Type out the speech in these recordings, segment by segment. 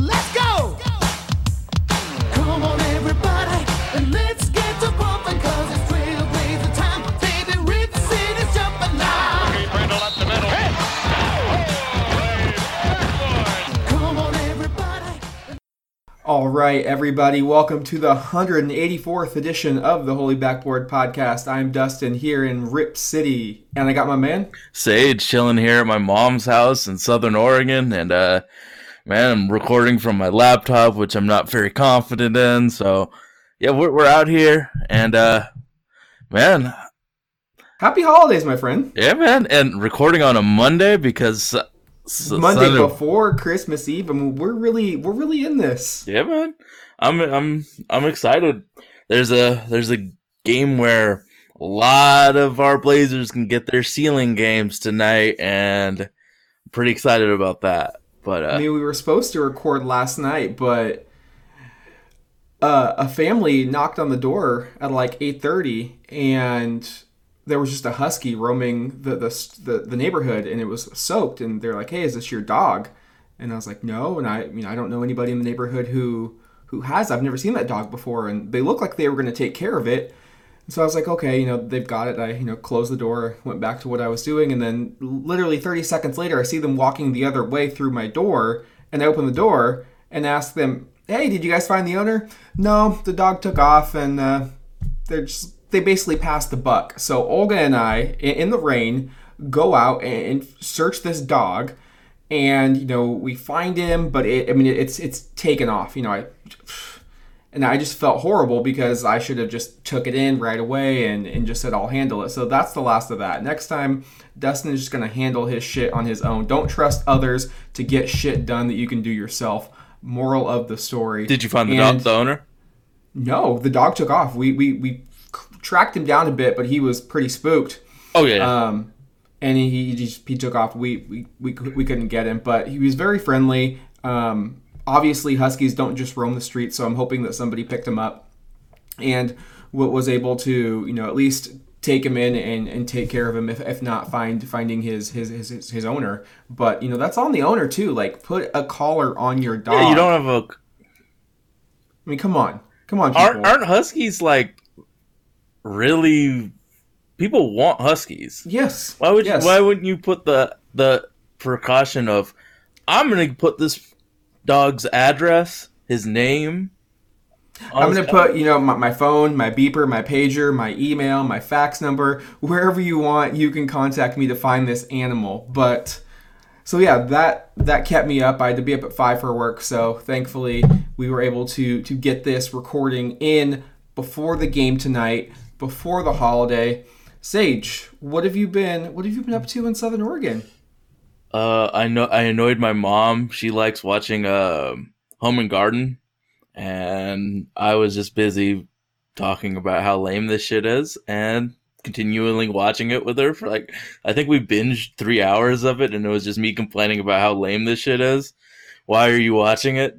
Let's go! Come on, everybody, and let's get to bumping, cause it's trailblazer time. Baby, Rip City's jumping now. Brindle up the middle. Come on, everybody. All right, everybody, welcome to the 184th edition of the Holy Backboard Podcast. I'm Dustin here in Rip City, and I got my man. Sage chilling here at my mom's house in Southern Oregon, and uh, man, I'm recording from my laptop, which I'm not very confident in. So, yeah, we're we're out here, and uh, man, Happy holidays, my friend. yeah, man, and recording on a Monday because s- Monday Sunday- before Christmas Eve, I mean, we're really, we're really in this. Yeah, man, I'm I'm I'm excited. There's a there's a game where a lot of our Blazers can get their ceiling games tonight, and I'm pretty excited about that. But uh, I mean, we were supposed to record last night, but uh, a family knocked on the door at like eight thirty, and there was just a husky roaming the, the the the neighborhood, and it was soaked. And they're like, "Hey, is this your dog?" And I was like, "No." And I, I mean, I don't know anybody in the neighborhood who who has. I've never seen that dog before, and they look like they were going to take care of it. So I was like, okay, you know, they've got it. I, you know, closed the door, went back to what I was doing, and then literally 30 seconds later, I see them walking the other way through my door, and I open the door and ask them, "Hey, did you guys find the owner?" No, the dog took off, and uh, they're just they basically passed the buck. So Olga and I, in the rain, go out and search this dog, and you know we find him, but it, I mean it's it's taken off. You know I and I just felt horrible because I should have just took it in right away and, and just said I'll handle it. So that's the last of that. Next time, Dustin is just gonna handle his shit on his own. Don't trust others to get shit done that you can do yourself. Moral of the story. did you find the, And- dog, the owner? No, the dog took off. We we we tracked him down a bit, but he was pretty spooked. Oh yeah, Um, and he he just he took off. We we we, we couldn't get him, but he was very friendly. Um, obviously huskies don't just roam the streets, so I'm hoping that somebody picked him up and wa- was able to you know at least take him in and, and take care of him if, if not find finding his, his his his his owner but you know that's on the owner too like put a collar on your dog yeah. You don't have a i mean come on come on aren't aren't huskies like really? People want huskies. yes Why would yes. you, why wouldn't you put the the precaution of I'm gonna put this dog's address, his name. I'm gonna put, you know, my, my phone, my beeper, my pager, my email, my fax number, wherever you want. You can contact me to find this animal. But so yeah, that that kept me up. I had to be up at five for work, so thankfully we were able to to get this recording in before the game tonight, before the holiday. Sage, what have you been? What have you been up to in Southern Oregon? Uh, I know I annoyed my mom. She likes watching uh, Home and Garden, and I was just busy talking about how lame this shit is, and continually watching it with her for like I think we binged three hours of it, and it was just me complaining about how lame this shit is. Why are you watching it?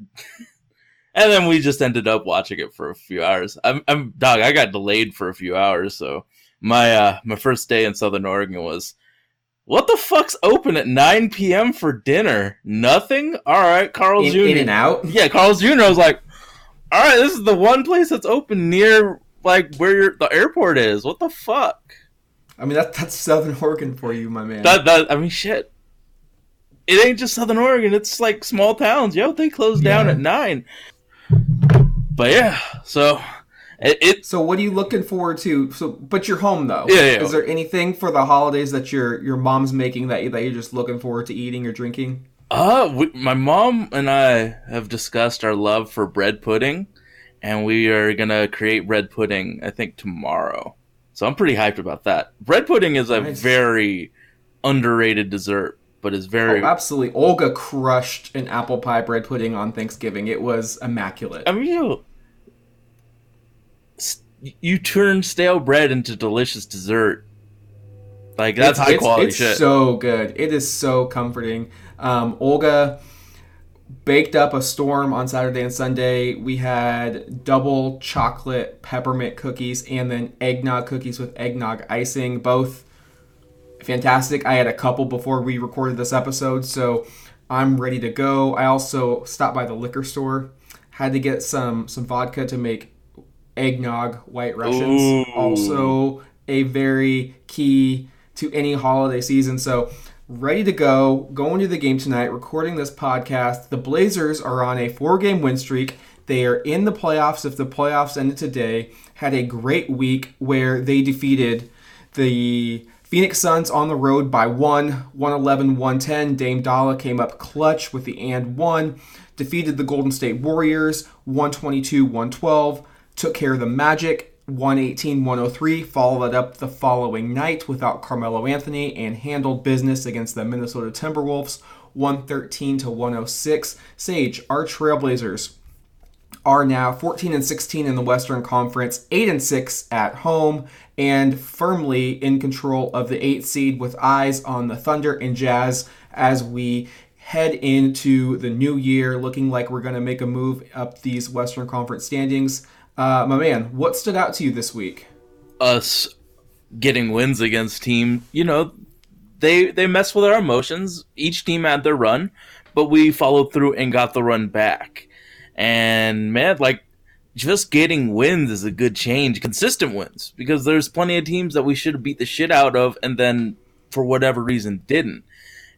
and then we just ended up watching it for a few hours. I'm, I'm dog. I got delayed for a few hours, so my uh my first day in Southern Oregon was what the fuck's open at 9 p.m. for dinner? Nothing? All right, Carl's In, Jr. in and out. Yeah, Carl's Jr. I was like, all right, this is the one place that's open near like where your, the airport is. What the fuck? I mean, that, that's Southern Oregon for you, my man. That that I mean, shit. It ain't just Southern Oregon. It's like small towns. Yo, they close down Yeah. at nine. But yeah, so it, it So what are you looking forward to? So, but you're home though. Yeah, yeah. Is there anything for the holidays that your your mom's making that you, that you're just looking forward to eating or drinking? Uh, we, my mom and I have discussed our love for bread pudding, and we are gonna create bread pudding. I think tomorrow, so I'm pretty hyped about that. Bread pudding is a Nice. very underrated dessert, but is very. Oh, absolutely. Olga crushed an apple pie bread pudding on Thanksgiving. It was immaculate. I mean, you, s- you turn stale bread into delicious dessert. Like that's It's- high it's- quality it's shit. so good. It is so comforting. Um, Olga baked up a storm on Saturday and Sunday. We had double chocolate peppermint cookies and then eggnog cookies with eggnog icing. Both fantastic. I had a couple before we recorded this episode, so I'm ready to go. I also stopped by the liquor store, had to get some some vodka to make eggnog white Russians. Ooh. Also a very key to any holiday season. So ready to go, going to the game tonight, recording this podcast. The Blazers are on a four game win streak. They are in the playoffs if the playoffs ended today. Had a great week where they defeated the Phoenix Suns on the road by one, 111 110. Dame Dolla came up clutch with the and one. Defeated the Golden State Warriors 122 112. Took care of the Magic 118 103. Followed that up the following night without Carmelo Anthony and handled business against the Minnesota Timberwolves 113 to 106. Sage, our Trailblazers are now 14 and 16 in the Western Conference, 8 and 6 at home, and firmly in control of the 8th seed with eyes on the Thunder and Jazz as we head into the new year, looking like we're going to make a move up these Western Conference standings. Uh, my man, what stood out to you this week? us getting wins against team, you know, they they mess with our emotions. Each team had their run, but we followed through and got the run back. And man, like just getting wins is a good change, consistent wins, because there's plenty of teams that we should have beat the shit out of, and then for whatever reason didn't.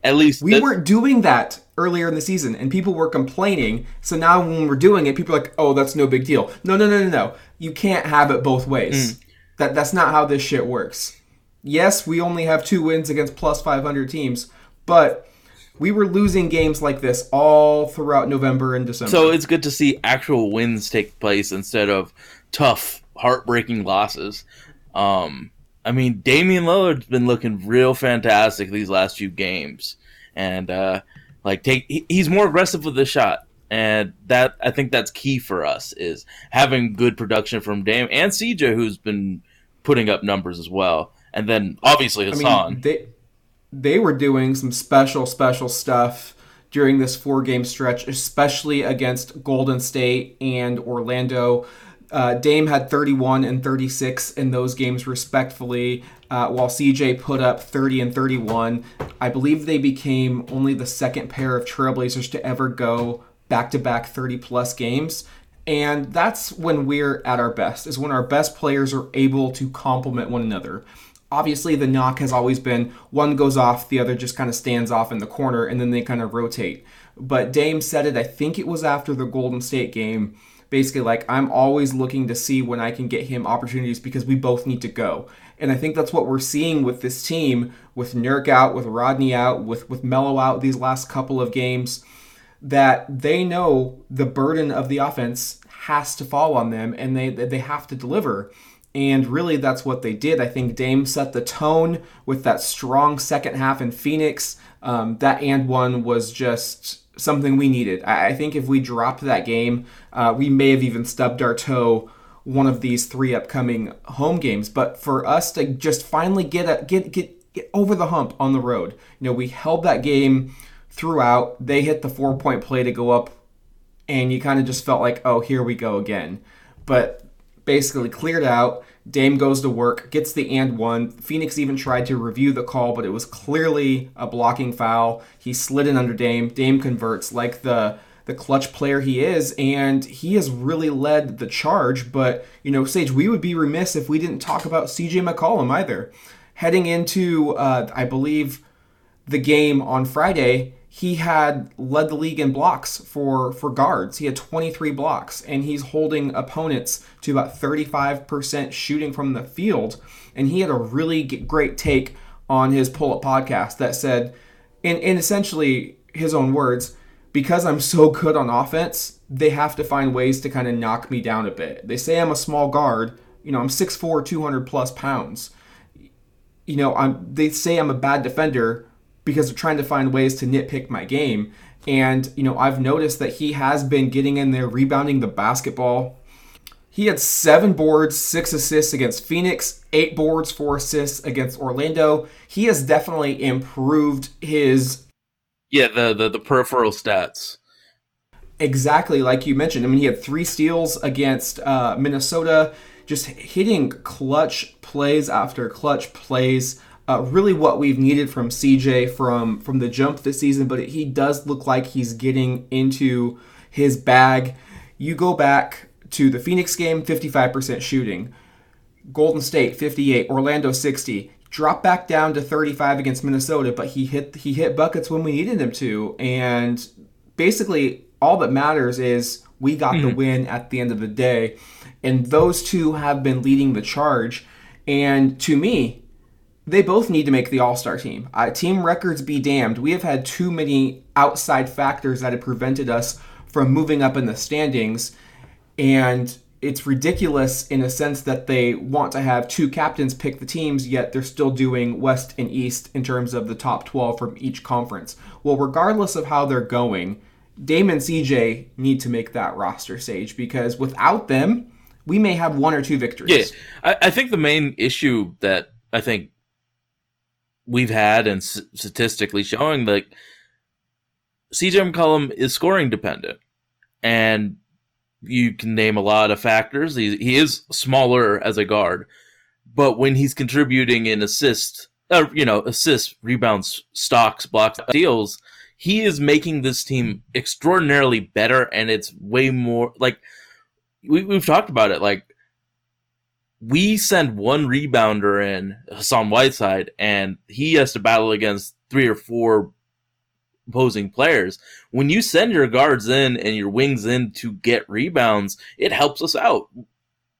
At least We th- weren't doing that earlier in the season, and people were complaining. So now when we're doing it, people are like, "Oh, that's no big deal." No, no, no, no, no. You can't have it both ways. That that's not how this shit works. Yes, we only have two wins against plus 500 teams, but we were losing games like this all throughout November and December. So it's good to see actual wins take place instead of tough, heartbreaking losses. Um, I mean, Damian Lillard's been looking real fantastic these last few games, and uh, like take he- he's more aggressive with the shot, and that I think that's key for us is having good production from Dame and CJ, who's been putting up numbers as well, and then obviously I Hassan. mean, they they were doing some special, special stuff during this four game stretch, especially against Golden State and Orlando. Uh, Dame had 31 and 36 in those games, respectfully, uh, while CJ put up 30 and 31. I believe they became only the second pair of Trailblazers to ever go back to back 30 plus games. And that's when we're at our best, is when our best players are able to complement one another. Obviously, the knock has always been one goes off, the other just kind of stands off in the corner, and then they kind of rotate. But Dame said it, I think it was after the Golden State game, basically like, I'm always looking to see when I can get him opportunities because we both need to go. And I think that's what we're seeing with this team, with Nurk out, with Rodney out, with, with Melo out these last couple of games that they know the burden of the offense has to fall on them and they they have to deliver. And really that's what they did. I think Dame set the tone with that strong second half in Phoenix. Um, that and one was just something we needed. I, I think if we dropped that game, uh, we may have even stubbed our toe one of these three upcoming home games. But for us to just finally get a, get get get over the hump on the road, you know, we held that game throughout. They hit the four point play to go up, and you kind of just felt like, oh, here we go again. But basically cleared out. Dame goes to work, gets the and one. Phoenix even tried to review the call, but it was clearly a blocking foul. He slid in under Dame. Dame converts like the the clutch player he is, and he has really led the charge. But you know, Sage, we would be remiss if we didn't talk about CJ McCollum either. Heading into, uh, I believe, the game on Friday, he had led the league in blocks for for guards. He had 23 blocks, and he's holding opponents to about 35% shooting from the field. And he had a really great take on his pull up podcast that said, in, in essentially his own words, because I'm so good on offense, they have to find ways to kind of knock me down a bit. They say I'm a small guard. You know, I'm 6'4, 200 plus pounds you know, I'm they say I'm a bad defender because they're trying to find ways to nitpick my game. And, you know, I've noticed that he has been getting in there, rebounding the basketball. He had seven boards, six assists against Phoenix, eight boards, four assists against Orlando. He has definitely improved his yeah, the, the the peripheral stats. exactly like you mentioned. I mean, he had three steals against uh, Minnesota, just hitting clutch plays after clutch plays. Uh, really what we've needed from CJ from from the jump this season. But he does look like he's getting into his bag. You go back to the Phoenix game, 55% shooting. Golden State 58, Orlando 60. Drop back down to 35 against Minnesota, but he hit he hit buckets when we needed him to, and basically all that matters is we got the win at the end of the day, and those two have been leading the charge. And to me, they both need to make the All Star team. Uh, team records be damned. We have had too many outside factors that have prevented us from moving up in the standings, and it's ridiculous in a sense that they want to have two captains pick the teams, yet they're still doing West and East in terms of the top 12 from each conference. Well, regardless of how they're going, Dame and CJ need to make that roster stage because without them, we may have one or two victories. Yeah, I, I think the main issue that I think we've had and statistically showing that CJ McCollum is scoring dependent, and you can name a lot of factors. He he is smaller as a guard, but when he's contributing in assist, uh, you know, assists, rebounds, stocks, blocks, steals, he is making this team extraordinarily better, and it's way more like we, we've talked about it. Like we send one rebounder in Hassan Whiteside, and he has to battle against three or four opposing players. When you send your guards in and your wings in to get rebounds, it helps us out.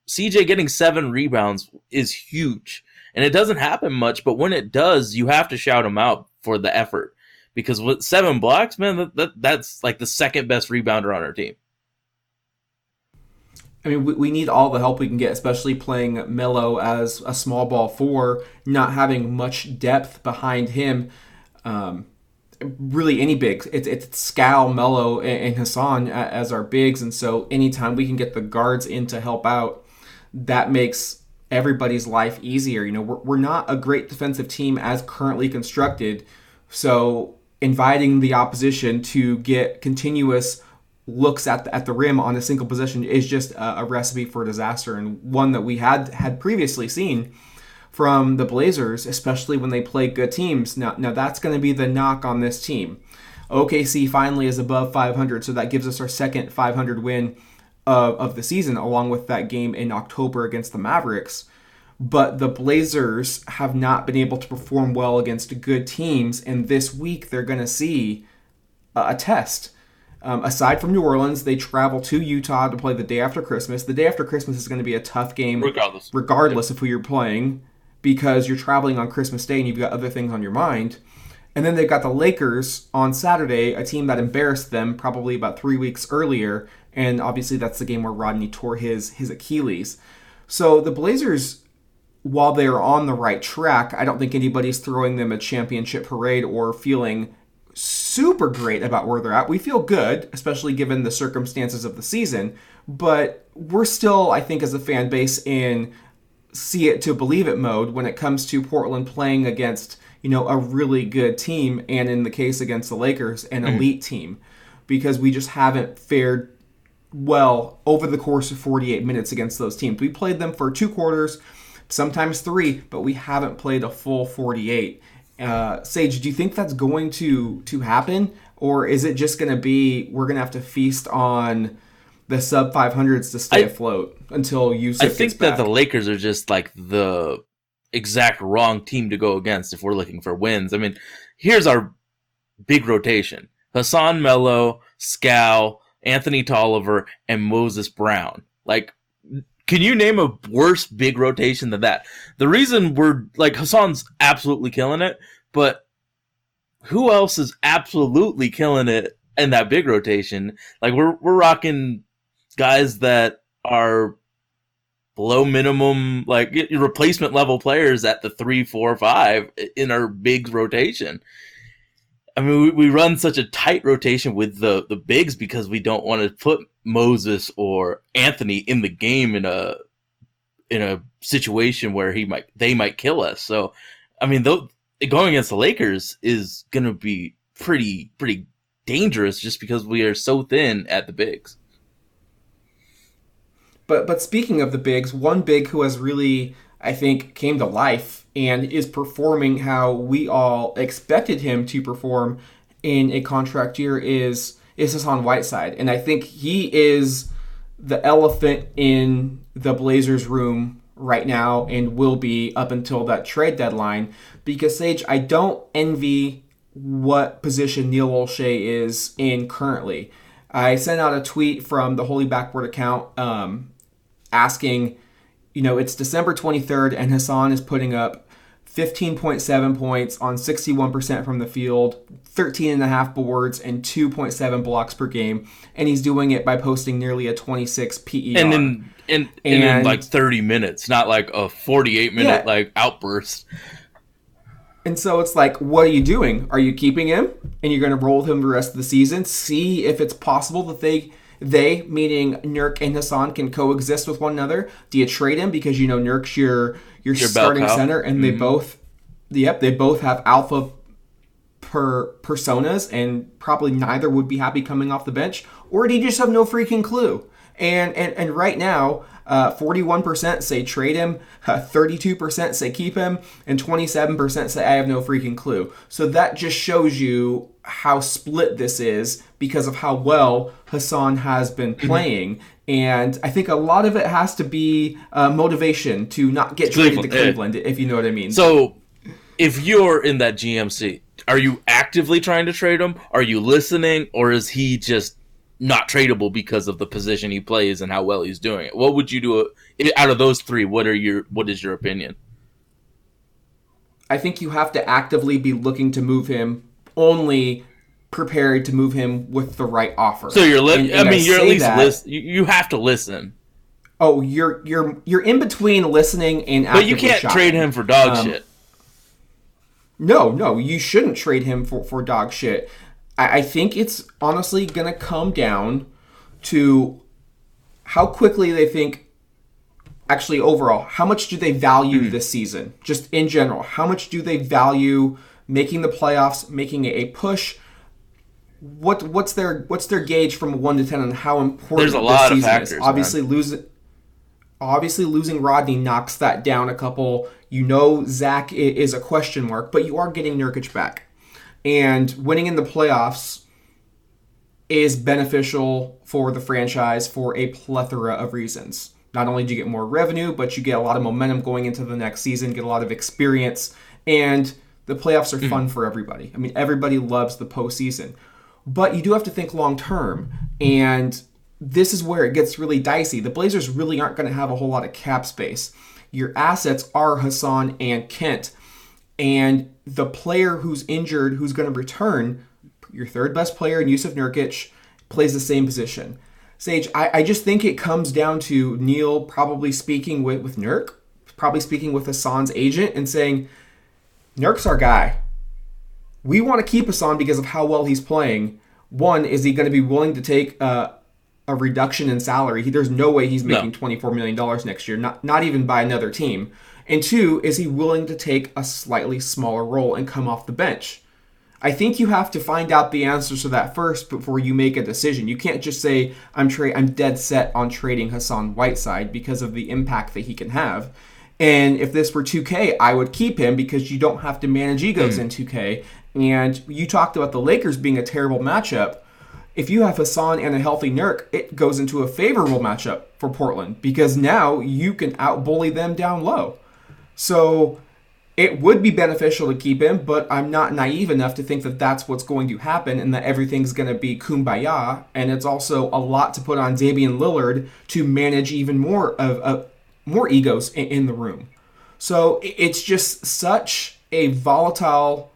CJ getting seven rebounds is huge, and it doesn't happen much, but when it does, you have to shout him out for the effort. Because with seven blocks, man, that, that that's like the second best rebounder on our team. I mean, we, we need all the help we can get, especially playing Melo as a small ball four, not having much depth behind him. Um, really, any bigs. It's it's Skal, Melo, and, and Hassan as our bigs, and so anytime we can get the guards in to help out, that makes everybody's life easier. You know, we're, we're not a great defensive team as currently constructed, so inviting the opposition to get continuous looks at the, at the rim on a single possession is just a, a recipe for disaster and one that we had had previously seen from the Blazers, especially when they play good teams. Now, now that's going to be the knock on this team. OKC finally is above 500, so that gives us our second 500 win of, of the season, along with that game in October against the Mavericks. But the Blazers have not been able to perform well against good teams, and this week they're going to see a, a test. Um, aside from New Orleans, they travel to Utah to play the day after Christmas. The day after Christmas is going to be a tough game, Regardless. regardless of who you're playing, because you're traveling on Christmas Day and you've got other things on your mind. And then they've got the Lakers on Saturday, a team that embarrassed them probably about three weeks earlier, and obviously that's the game where Rodney tore his his Achilles. So the Blazers, while they are on the right track, I don't think anybody's throwing them a championship parade or feeling super great about where they're at. We feel good, especially given the circumstances of the season, but we're still, I think, as a fan base in see it to believe it mode when it comes to Portland playing against, you know, a really good team and in the case against the Lakers, an mm-hmm. elite team because we just haven't fared well over the course of 48 minutes against those teams. We played them for two quarters, sometimes three, but we haven't played a full 48. Uh, Sage, do you think that's going to to happen, or is it just going to be we're going to have to feast on the sub 500s to stay I- afloat until you? I think that the Lakers are just like the exact wrong team to go against if we're looking for wins. I mean, here's our big rotation: Hassan Melo, Skal, Anthony Tolliver, and Moses Brown. Like, can you name a worse big rotation than that? The reason we're like Hassan's absolutely killing it, but who else is absolutely killing it in that big rotation? Like we're we're rocking guys that are below minimum like replacement level players at the three, four, five in our big rotation. I mean, we, we run such a tight rotation with the the bigs because we don't want to put Moses or Anthony in the game in a in a situation where he might they might kill us. So, I mean, though going against the Lakers is going to be pretty pretty dangerous just because we are so thin at the bigs. But but speaking of the bigs, one big who has really I think, came to life and is performing how we all expected him to perform in a contract year is is Hassan Whiteside. And I think he is the elephant in the Blazers room right now and will be up until that trade deadline because Sage, I don't envy what position Neil Olshey is in currently. I sent out a tweet from the Holy Backboard account um, asking, you know, it's December 23rd and Hassan is putting up 15.7 points on 61% from the field, 13 and a half boards, and 2.7 blocks per game. And he's doing it by posting nearly a 26 PER. And in in, and in like 30 minutes, not like a 48 minute Yeah. like outburst. And so it's like, what are you doing? Are you keeping him and you're going to roll with him the rest of the season? See if it's possible that they, they meaning Nurk and Hassan, can coexist with one another. Do you trade him because you know Nurk's your your, Your starting center, and they mm-hmm. both, yep, they both have alpha per personas, and probably neither would be happy coming off the bench, or do you just have no freaking clue? And and, and right now, uh, 41% say trade him, uh, 32% say keep him, and 27% say I have no freaking clue. So that just shows you how split this is because of how well Hassan has been playing. And I think a lot of it has to be uh, motivation to not get traded to Cleveland, yeah. If you know what I mean. So, if you're in that GMC, are you actively trying to trade him? Are you listening, or is he just not tradable because of the position he plays and how well he's doing it? What would you do out of those three? What are your What is your opinion? I think you have to actively be looking to move him, only prepared to move him with the right offer. So you're. Li- And- I and mean, you're at least that- list. You, you have to listen, Oh, you're you're you're in between listening and but you can't shopping. trade him for dog Um, shit. No, no, you shouldn't trade him for, for dog shit. I, I think it's honestly gonna come down to how quickly they think actually overall, how much do they value hmm. this season? Just in general, how much do they value making the playoffs, making a push? What what's their what's their gauge from one to ten on how important There's a this lot of factors, is? man. Obviously, losing obviously losing Rodney knocks that down a couple. You know Zach is a question mark, but you are getting Nurkic back, and winning in the playoffs is beneficial for the franchise for a plethora of reasons. Not only do you get more revenue, but you get a lot of momentum going into the next season, get a lot of experience, and the playoffs are hmm. fun for everybody. I mean, everybody loves the postseason. But you do have to think long term, and this is where it gets really dicey. The Blazers really aren't going to have a whole lot of cap space. Your assets are Hassan and Kent, and the player who's injured, who's going to return, your third best player in Yusuf Nurkic, plays the same position. Sage, I, I just think it comes down to Neil probably speaking with, with Nurk, probably speaking with Hassan's agent and saying, Nurk's our guy. We want to keep Hassan because of how well he's playing. One, is he going to be willing to take uh, a reduction in salary? He, there's no way he's making $24 million next year, not, not even by another team. And two, is he willing to take a slightly smaller role and come off the bench? I think you have to find out the answers to that first before you make a decision. You can't just say I'm tra- I'm dead set on trading Hassan Whiteside because of the impact that he can have. And if this were 2K, I would keep him because you don't have to manage egos hmm. in 2K. And you talked about the Lakers being a terrible matchup. If you have Hassan and a healthy Nurk, it goes into a favorable matchup for Portland because now you can outbully them down low. So it would be beneficial to keep him, but I'm not naive enough to think that that's what's going to happen and that everything's going to be kumbaya. And it's also a lot to put on Damian Lillard to manage even more of, of more egos in, in the room. So it's just such a volatile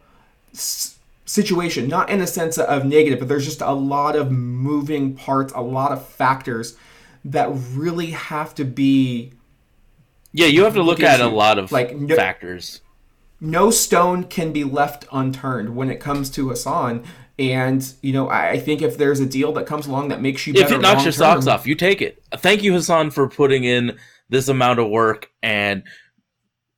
situation, not in a sense of negative, but there's just a lot of moving parts, a lot of factors that really have to be Yeah, you have to look, at a lot of like, no- factors. no stone can be left unturned when it comes to Hassan. And you know, I I think if there's a deal that comes along that makes you If better it knocks your socks off, you take it. Thank you, Hassan, for putting in this amount of work. And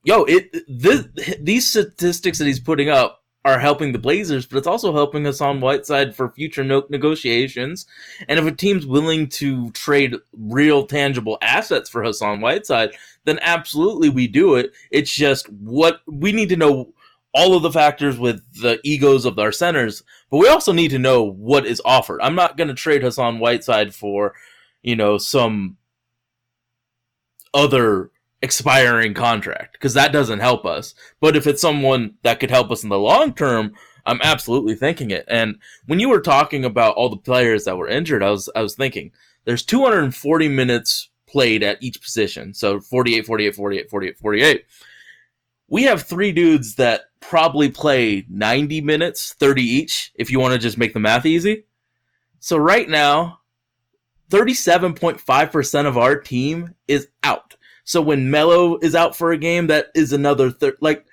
yo, it this, these statistics that he's putting up are helping the Blazers, but it's also helping Hassan Whiteside for future no- negotiations. And if a team's willing to trade real tangible assets for Hassan Whiteside, then absolutely we do it. It's just what we need to know all of the factors with the egos of our centers, but we also need to know what is offered. I'm not going to trade Hassan Whiteside for, you know, some other expiring contract because that doesn't help us. But if it's someone that could help us in the long term, I'm absolutely thinking it. And when you were talking about all the players that were injured, I was I was thinking there's 240 minutes played at each position. So 48 48 48 48 48. We have three dudes that probably play 90 minutes, 30 each if you want to just make the math easy. So right now 37.5% of our team is out. So when Melo is out for a game, that is another thir- like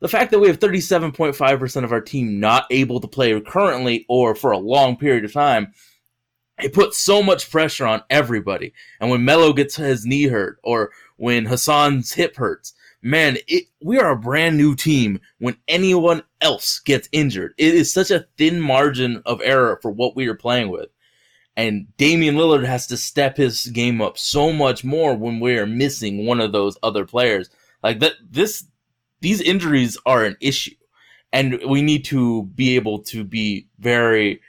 the fact that we have 37.5% of our team not able to play currently or for a long period of time, it puts so much pressure on everybody. And when Melo gets his knee hurt or when Hassan's hip hurts, man, it, we are a brand new team when anyone else gets injured. It is such a thin margin of error for what we are playing with. And Damian Lillard has to step his game up so much more when we are missing one of those other players. Like that, this, these injuries are an issue, and we need to be able to be very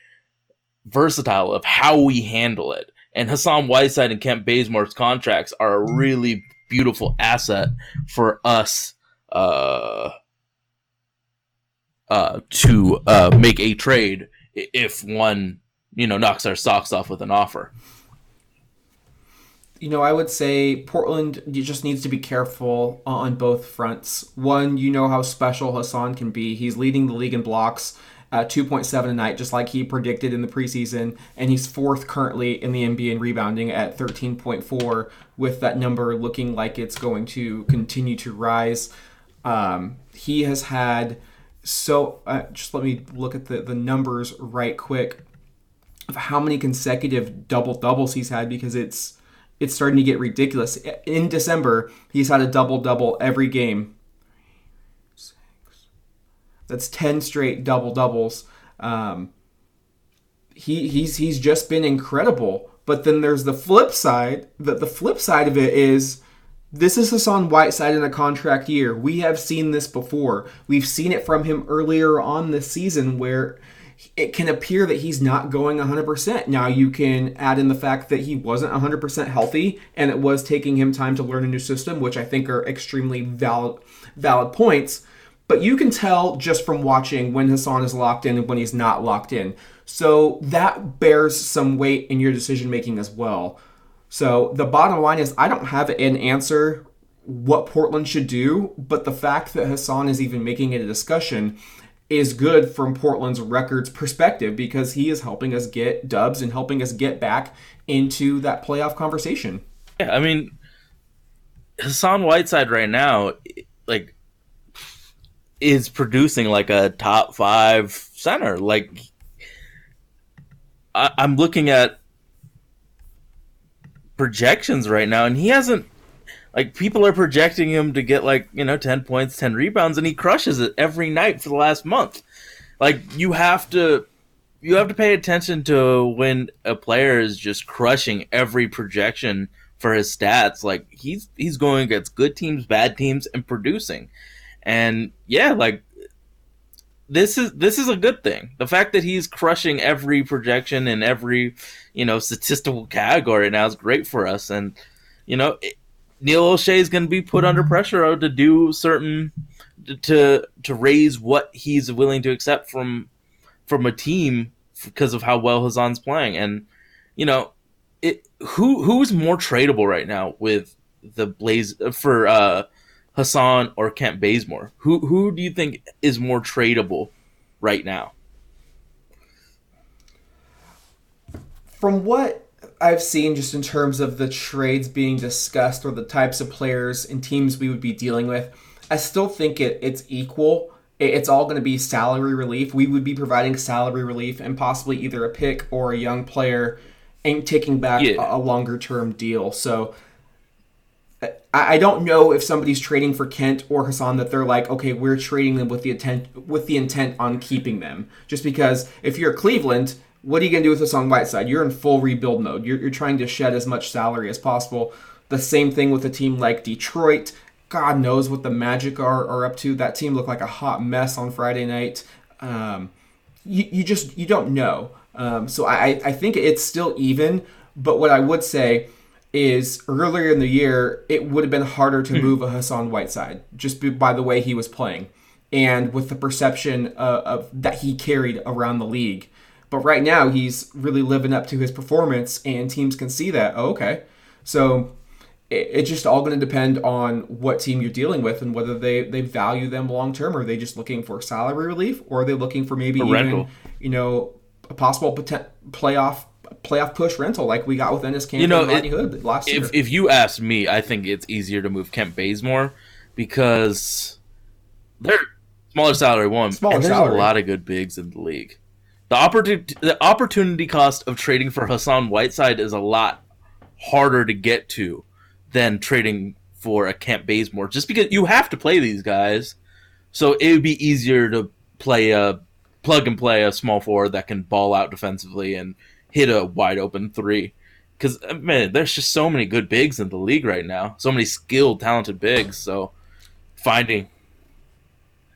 versatile of how we handle it. And Hassan Whiteside and Kent Bazemore's contracts are a really beautiful asset for us uh, uh, to uh, make a trade if one you know knocks our socks off with an offer. You know, I would say Portland just needs to be careful on both fronts. One, you know how special Hassan can be. He's leading the league in blocks at 2.7 a night, just like he predicted in the preseason, and he's fourth currently in the NBA in rebounding at 13.4, with that number looking like it's going to continue to rise. Um, he has had so. Uh, just let me look at the the numbers right quick of how many consecutive double doubles he's had because it's it's starting to get ridiculous. In December, he's had a double double every game. That's ten straight double doubles. Um, he he's he's just been incredible. But then there's the flip side. That the flip side of it is this is Hassan Whiteside in a contract year. We have seen this before. We've seen it from him earlier on this season where it can appear that he's not going 100%. Now, you can add in the fact that he wasn't 100% healthy and it was taking him time to learn a new system, which I think are extremely valid, valid points. But you can tell just from watching when Hassan is locked in and when he's not locked in. So that bears some weight in your decision making as well. So the bottom line is, I don't have an answer what Portland should do, but the fact that Hassan is even making it a discussion is good from Portland's records perspective because he is helping us get dubs and helping us get back into that playoff conversation. Yeah, I mean, Hassan Whiteside right now, like, is producing like a top five center. Like, I, I'm looking at projections right now, and he hasn't. Like people are projecting him to get like you know ten points, ten rebounds, and he crushes it every night for the last month. Like you have to, you have to pay attention to when a player is just crushing every projection for his stats. Like he's he's going against good teams, bad teams, and producing. And yeah, like this is this is a good thing. The fact that he's crushing every projection in every you know statistical category now is great for us. And you know, Neil Olshey is going to be put under pressure to do certain to to raise what he's willing to accept from from a team because of how well Hassan's playing. And you know, it who who's more tradable right now with the Blaze for uh Hassan or Kent Bazemore? Who who do you think is more tradable right now? From what I've seen, just in terms of the trades being discussed or the types of players and teams we would be dealing with, I still think it it's equal. It- It's all going to be salary relief. We would be providing salary relief and possibly either a pick or a young player and taking back Yeah. a, a longer term deal. So I, I don't know if somebody's trading for Kent or Hassan that they're like, okay, we're trading them with the intent with the intent on keeping them. Just because if you're Cleveland, what are you going to do with Hassan Whiteside? You're in full rebuild mode. You're, you're trying to shed as much salary as possible. The same thing with a team like Detroit. God knows what the Magic are, are up to. That team looked like a hot mess on Friday night. Um, you, you just you don't know. Um, so I, I think it's still even. But what I would say is earlier in the year, it would have been harder to move a Hassan Whiteside just by the way he was playing and with the perception uh, of that he carried around the league. But right now, he's really living up to his performance, and teams can see that. Oh, okay, so it, it's just all going to depend on what team you're dealing with and whether they they value them long term. Or are they just looking for salary relief, or are they looking for maybe A even you know a possible poten- playoff playoff push rental like we got with Enes Kanter You know, and Rodney Hood last year. if if you ask me, I think it's easier to move Kent Bazemore because they're smaller salary one, Smaller and there's salary. a lot of good bigs in the league. The opportunity the opportunity cost of trading for Hassan Whiteside is a lot harder to get to than trading for a Kent Bazemore, just because you have to play these guys. So it would be easier to play a plug and play a small forward that can ball out defensively and hit a wide open three. Because uh, man, there's just so many good bigs in the league right now. So many skilled, talented bigs. So finding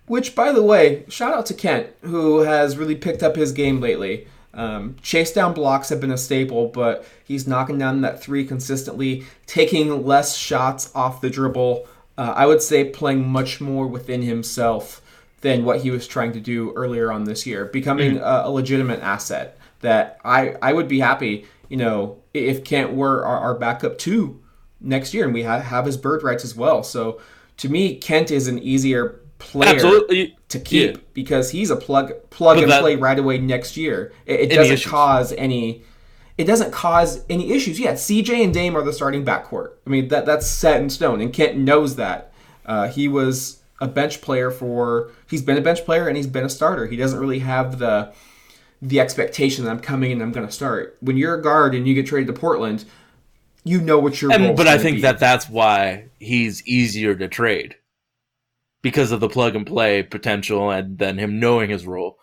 Which, by the way, shout out to Kent, who has really picked up his game lately. Um, chase down blocks have been a staple, but he's knocking down that three consistently, taking less shots off the dribble. Uh, I would say playing much more within himself than what he was trying to do earlier on this year, becoming a, a legitimate asset. That I, I would be happy, you know, if Kent were our, our backup two next year, and we ha- have his bird rights as well. So to me, Kent is an easier player absolutely to keep Yeah. because he's a plug plug But and that- play right away next year. It, it doesn't issues. cause any. It doesn't cause any issues. Yeah, CJ and Dame are the starting backcourt. I mean that that's set in stone, and Kent knows that. Uh, he was a bench player for. He's been a bench player and he's been a starter. He doesn't really have the the expectation that I'm coming and I'm going to start. When you're a guard and you get traded to Portland, you know what your And, but I think be. that that's why he's easier to trade because of the plug and play potential and then him knowing his role.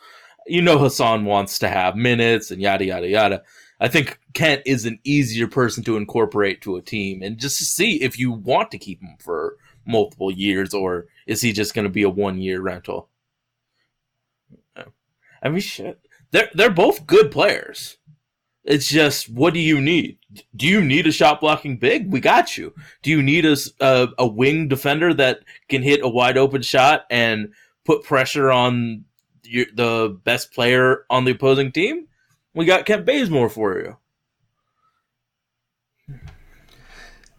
You know, Hassan wants to have minutes and yada, yada, yada. I think Kent is an easier person to incorporate to a team and just to see if you want to keep him for multiple years or is he just going to be a one year rental. I mean, shit. They're, they're both good players. It's just, what do you need? Do you need a shot blocking big? We got you. Do you need a a wing defender that can hit a wide open shot and put pressure on your, the best player on the opposing team? We got Kent Bazemore for you.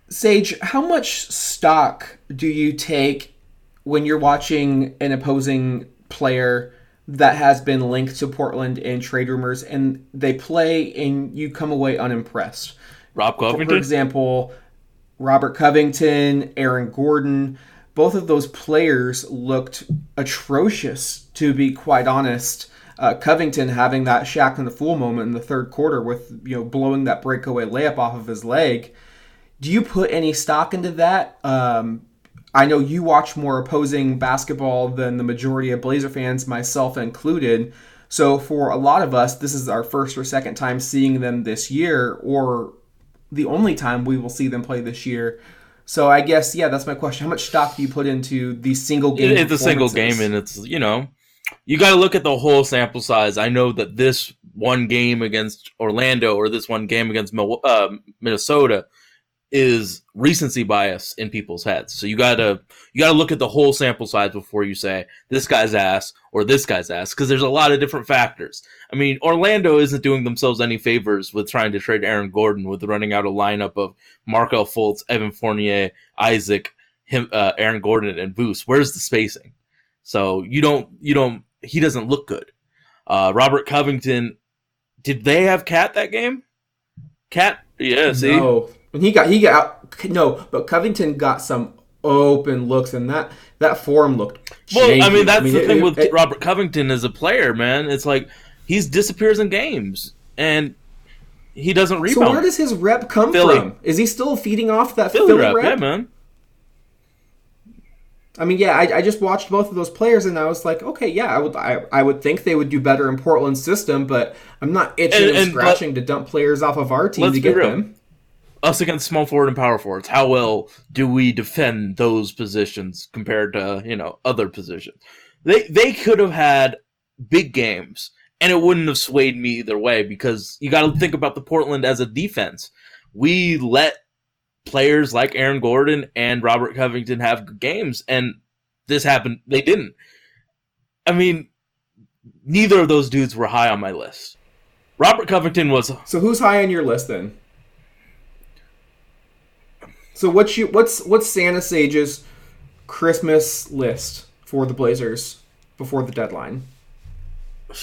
Sage, how much stock do you take when you're watching an opposing player that has been linked to Portland in trade rumors and they play and you come away unimpressed? Rob Covington, For example, Robert Covington, Aaron Gordon, both of those players looked atrocious, to be quite honest. Uh, Covington having that Shaqtin' a Fool moment in the third quarter with you know blowing that breakaway layup off of his leg. Do you put any stock into that? Um, I know you watch more opposing basketball than the majority of Blazer fans, myself included. So for a lot of us, this is our first or second time seeing them this year, or the only time we will see them play this year. So I guess yeah, that's my question. How much stock do you put into these single game? it's a single game and it's you know you got to look at the whole sample size i know that this one game against orlando or this one game against uh, minnesota is recency bias in people's heads so you gotta you gotta look at the whole sample size before you say this guy's ass or this guy's ass because there's a lot of different factors i mean orlando isn't doing themselves any favors with trying to trade aaron gordon with running out a lineup of markelle fultz evan fournier isaac him, uh, aaron gordon and boost where's the spacing so you don't you don't he doesn't look good. Uh, Robert Covington, did they have KAT that game? KAT, yeah. See, No, when he got he got no, but Covington got some open looks, and that that form looked. well, I mean that's the it- thing it- with it- Robert Covington as a player, man. It's like he's disappears in games and he doesn't rebound. So where does his rep come Philly. from? Is he still feeding off that Philly Philly, rep, rep? yeah, man. I mean, yeah, I, I just watched both of those players and I was like, okay, yeah, I would I, I would think they would do better in Portland's system, but I'm not itching And- and, and scratching to dump players off of our team to get real. them. Us against small forward and power forwards. How well do we defend those positions compared to you know other positions? They they could have had big games, and it wouldn't have swayed me either way because you got to think about the Portland as a defense. We let players like Aaron Gordon and Robert Covington have games, and this happened. They didn't. I mean, neither of those dudes were high on my list. Robert Covington was So who's high on your list then? So what's you what's what's Santa Sage's Christmas list for the Blazers before the deadline?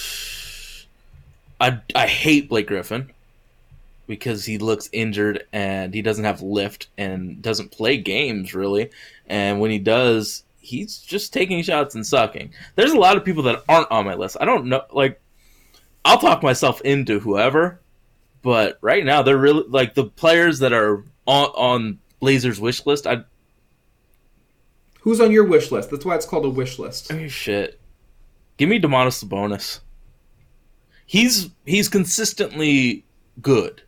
I I hate Blake Griffin because he looks injured and he doesn't have lift and doesn't play games really. And when he does, he's just taking shots and sucking. There's a lot of people that aren't on my list. I don't know like I'll talk myself into whoever, but right now they're really like the players that are on on Blazers wish list. I Who's on your wish list? That's why it's called a wish list. Mean, shit. Give me Domantas Sabonis. He's he's consistently good.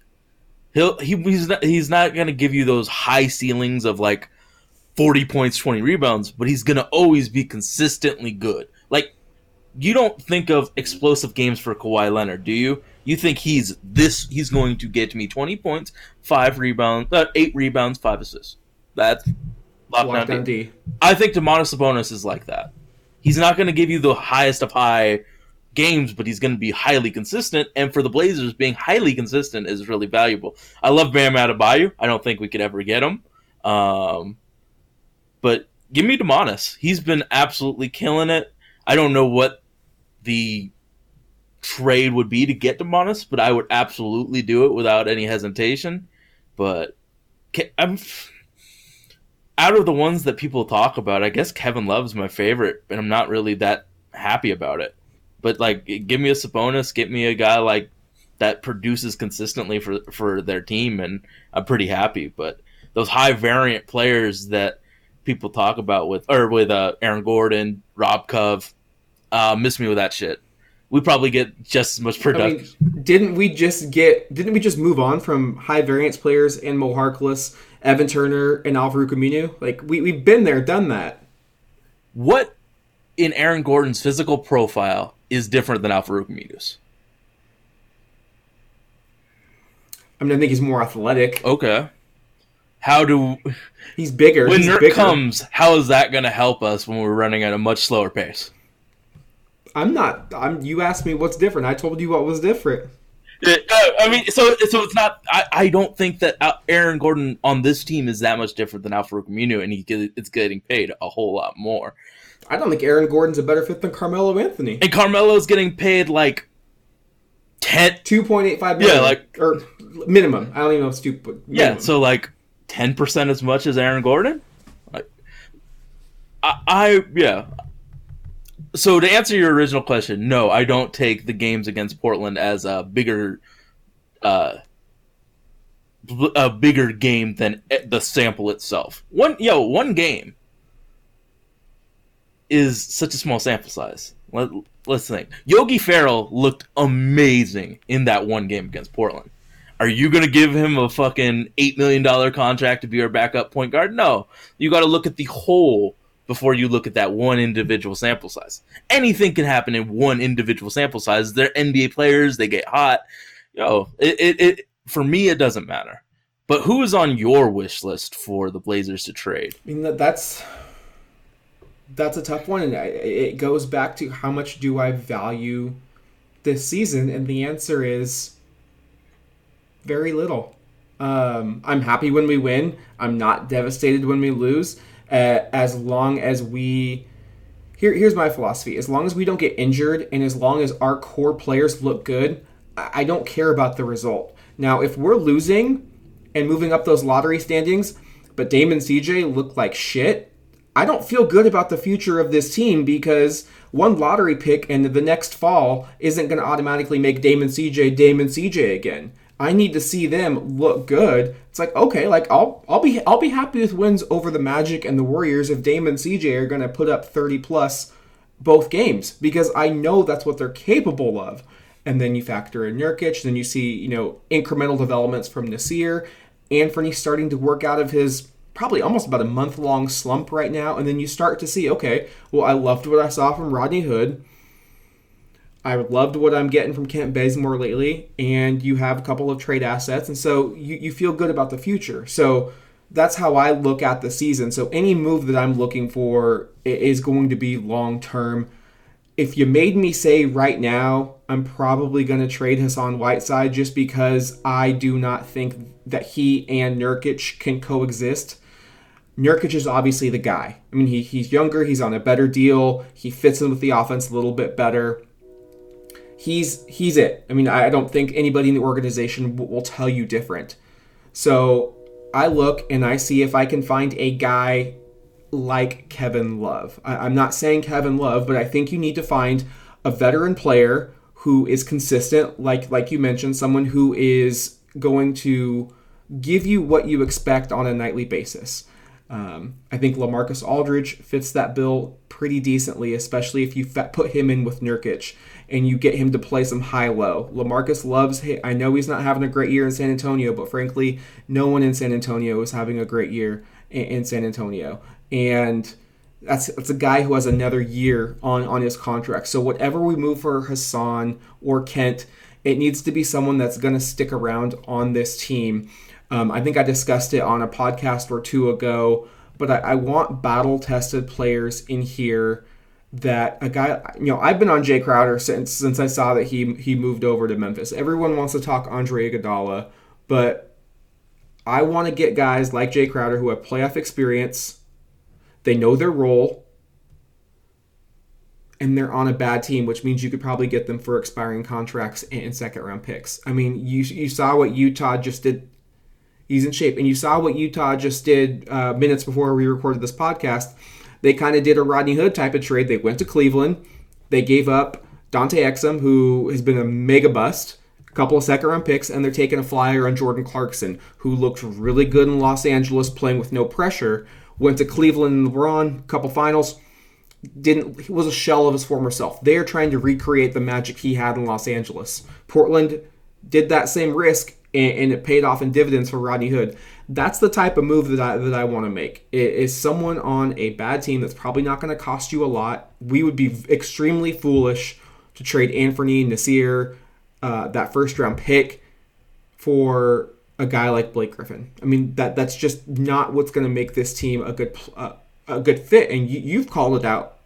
He'll he, he's not he's not gonna give you those high ceilings of like forty points, twenty rebounds, but he's gonna always be consistently good. Like you don't think of explosive games for Kawhi Leonard, do you? You think he's this? He's going to get me twenty points, five rebounds, uh, eight rebounds, five assists. That's lockdown. Lockdown D. D. I think Domantas Sabonis is like that. He's not going to give you the highest of high games, but he's going to be highly consistent. And for the Blazers, being highly consistent is really valuable. I love Bam Adebayo. I don't think we could ever get him. Um, but give me Domantas. He's been absolutely killing it. I don't know what the trade would be to get Domantas, but I would absolutely do it without any hesitation. But I'm out of the ones that people talk about, I guess Kevin Love's my favorite, and I'm not really that happy about it. But like, give me a Sabonis, get me a guy like that produces consistently for for their team, and I'm pretty happy. But those high variant players that people talk about with or with uh, Aaron Gordon, Rob Cove, uh, miss me with that shit. We probably get just as much I production. mean, didn't we just get? Didn't we just move on from high variance players and Mo Harkless, Evan Turner, and Al-Farouq Aminu? Like we we've been there, done that. what in Aaron Gordon's physical profile is different than Al-Farouq Aminu's? I mean, I think he's more athletic. Okay. How do He's bigger. when he's Nurk bigger. comes? How is that going to help us when we're running at a much slower pace? I'm not. I'm. You asked me what's different. I told you what was different. Uh, I mean, so so it's not. I, I don't think that Aaron Gordon on this team is that much different than Al-Farouq Aminu, and he get, it's getting paid a whole lot more. I don't think Aaron Gordon's a better fit than Carmelo Anthony. And Carmelo's getting paid like ten. Two point eight five million. Yeah, like- or minimum. I don't even know if it's two. But Yeah, so like ten percent as much as Aaron Gordon. Like, I, I yeah. So to answer your original question, no, I don't take the games against Portland as a bigger, uh, a bigger game than the sample itself. One yo, one game is such a small sample size. Let, let's think. Yogi Ferrell looked amazing in that one game against Portland. Are you going to give him a fucking $8 million contract to be our backup point guard? No. You got to look at the whole before you look at that one individual sample size. Anything can happen in one individual sample size. They're NBA players, they get hot. Yo, it, it, it for me, it doesn't matter. But who is on your wish list for the Blazers to trade? I mean that, that's that's a tough one, and it goes back to how much do I value this season, and the answer is very little. Um, I'm happy when we win. I'm not devastated when we lose. Uh, as long as we here, here's my philosophy: as long as we don't get injured, and as long as our core players look good, I, I don't care about the result. Now, if we're losing and moving up those lottery standings, but Damon CJ look like shit, I don't feel good about the future of this team because one lottery pick and the next fall isn't going to automatically make Damon CJ Damon CJ again. I need to see them look good. It's like okay, like I'll I'll be I'll be happy with wins over the Magic and the Warriors if Dame and CJ are going to put up 30 plus both games because I know that's what they're capable of. And then you factor in Nurkic, then you see you know incremental developments from Nassir, Anthony starting to work out of his probably almost about a month long slump right now, and then you start to see okay, well I loved what I saw from Rodney Hood. I loved what I'm getting from Kent Bazemore lately, and you have a couple of trade assets, and so you, you feel good about the future. So that's how I look at the season. So any move that I'm looking for is going to be long term. If you made me say right now, I'm probably going to trade Hassan Whiteside just because I do not think that he and Nurkic can coexist. Nurkic is obviously the guy. I mean, he, he's younger, he's on a better deal, he fits in with the offense a little bit better he's he's it. I mean, I don't think anybody in the organization will, will tell you different. So I look and I see if I can find a guy like Kevin Love. I, I'm not saying Kevin Love, but I think you need to find a veteran player who is consistent, like like you mentioned, someone who is going to give you what you expect on a nightly basis. Um, I think Lamarcus Aldridge fits that bill pretty decently, especially if you put him in with Nurkic and you get him to play some high low. Lamarcus loves. I know he's not having a great year in San Antonio, but frankly, no one in San Antonio is having a great year in, in San Antonio, and that's that's a guy who has another year on on his contract. So whatever we move for Hassan or Kent, it needs to be someone that's going to stick around on this team. Um, I think I discussed it on a podcast or two ago, but I, I want battle tested players in here that a guy you know I've been on Jae Crowder since since I saw that he he moved over to Memphis. Everyone wants to talk Andre Iguodala, but I want to get guys like Jae Crowder who have playoff experience. They know their role. And they're on a bad team, which means you could probably get them for expiring contracts and second round picks. I mean, you you saw what Utah just did he's in shape. And you saw what Utah just did uh, minutes before we recorded this podcast. They kind of did a Rodney Hood type of trade. They went to Cleveland. They gave up Dante Exum, who has been a mega bust, a couple of second round picks, and they're taking a flyer on Jordan Clarkson, who looked really good in Los Angeles playing with no pressure. Went to Cleveland and LeBron, couple finals. Didn't he was a shell of his former self. They're trying to recreate the magic he had in Los Angeles. Portland did that same risk and, and it paid off in dividends for Rodney Hood. That's the type of move that I that I want to make. It is someone on a bad team that's probably not going to cost you a lot. We would be extremely foolish to trade Anthony Nassir, uh, that first round pick, for a guy like Blake Griffin. I mean that that's just not what's going to make this team a good uh, a good fit. And you, you've called it out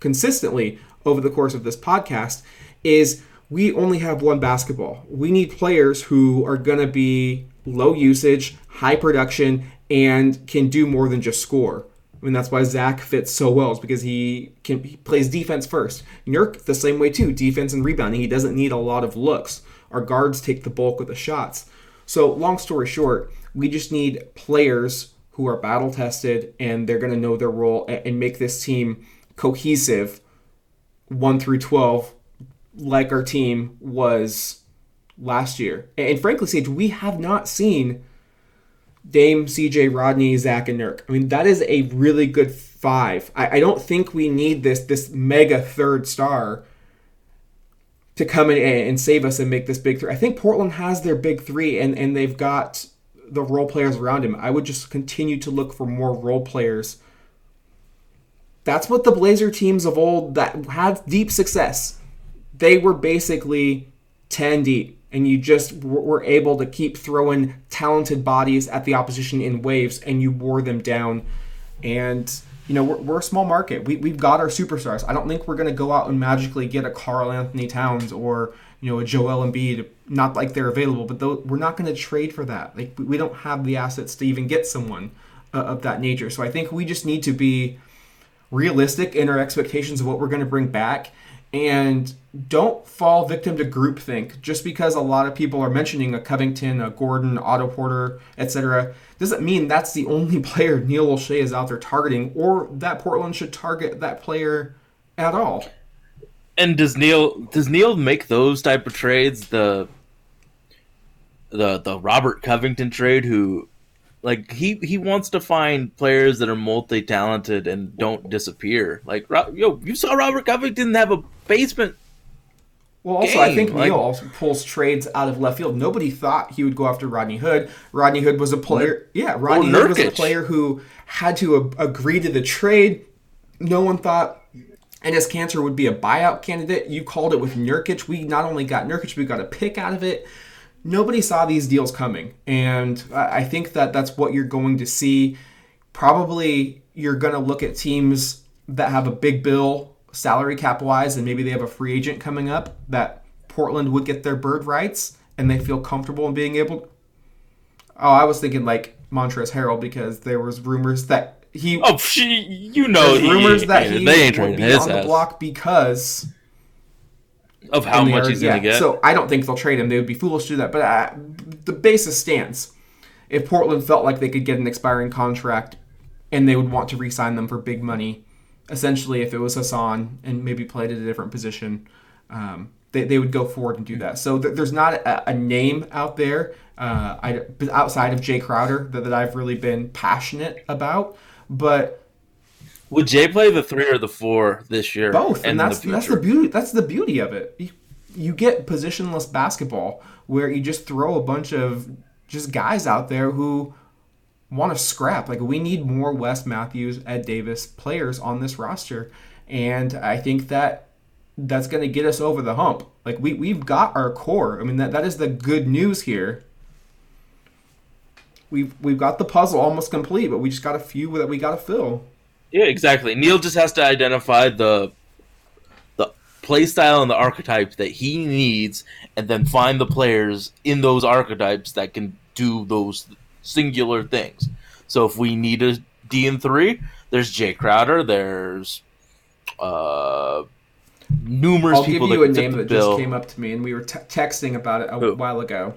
consistently over the course of this podcast. Is we only have one basketball. We need players who are going to be low usage, high production, and can do more than just score. I mean, that's why Zach fits so well, is because he can he plays defense first. Nurk the same way too, defense and rebounding. He doesn't need a lot of looks. Our guards take the bulk of the shots. So, long story short, we just need players who are battle tested and they're going to know their role and, and make this team cohesive, one through twelve, like our team was last year. And, frankly, Sage, we have not seen Dame, CJ, Rodney, Zach, and Nurk. I mean, that is a really good five. I, I don't think we need this this mega third star to come in and, and save us and make this big three. I think Portland has their big three, and and they've got the role players around him. I would just continue to look for more role players. That's what the Blazer teams of old that had deep success. They were basically 10 deep and you just were able to keep throwing talented bodies at the opposition in waves and you wore them down. And you know we're, we're a small market. We, we've got our superstars. I don't think we're going to go out and magically get a Karl-Anthony Towns or you know a joel Embiid. not like they're available but though we're not going to trade for that. Like we, we don't have the assets to even get someone uh, of that nature. So i think we just need to be realistic in our expectations of what we're going to bring back. And don't fall victim to groupthink just because a lot of people are mentioning a Covington, a Gordon, Otto Porter, etc. doesn't mean that's the only player Neil Olshey is out there targeting or that Portland should target that player at all. And does Neil does Neil make those type of trades? The the the Robert Covington trade, who like he he wants to find players that are multi talented and don't disappear. Like yo, you saw Robert Covington have a basement. Well, also, I game, think like- Neil also pulls trades out of left field. Nobody thought he would go after Rodney Hood. Rodney Hood was a player. Yeah, Rodney Hood was a player who had to a- agree to the trade. No one thought and Enes Kanter would be a buyout candidate. You called it with Nurkic. We not only got Nurkic, we got a pick out of it. Nobody saw these deals coming, and I I think that that's what you're going to see. Probably you're going to look at teams that have a big bill salary cap wise, and maybe they have a free agent coming up that Portland would get their bird rights, and they feel comfortable in being able. Oh, I was thinking like Montrezl Harrell because there was rumors that he Oh, she, you know, there's rumors that he they ain't would be on the ass block because of how much are- he's gonna yeah, get. So I don't think they'll trade him. They would be foolish to do that. But uh, the basis stands. If Portland felt like they could get an expiring contract and they would want to re-sign them for big money, essentially, if it was Hassan and maybe played at a different position, um, they, they would go forward and do that. So th- there's not a, a name out there uh, I, outside of Jae Crowder that, that I've really been passionate about. But Would Jae play the three or the four this year? both, and, that's the that's the beauty. That's the beauty of it. You, you get positionless basketball where you just throw a bunch of just guys out there who want to scrap. Like we need more Wes Matthews, Ed Davis players on this roster, and I think that that's going to get us over the hump. Like we we've got our core. I mean that that is the good news here. We've we've got the puzzle almost complete, but we just got a few that we got to fill. Yeah, exactly. Neil just has to identify the the play style and the archetype that he needs, and then find the players in those archetypes that can do those singular things. So if we need a D and three, there's Jae Crowder. There's uh numerous I'll give you a name that bill. just came up to me, and we were te- texting about it a Who? while ago.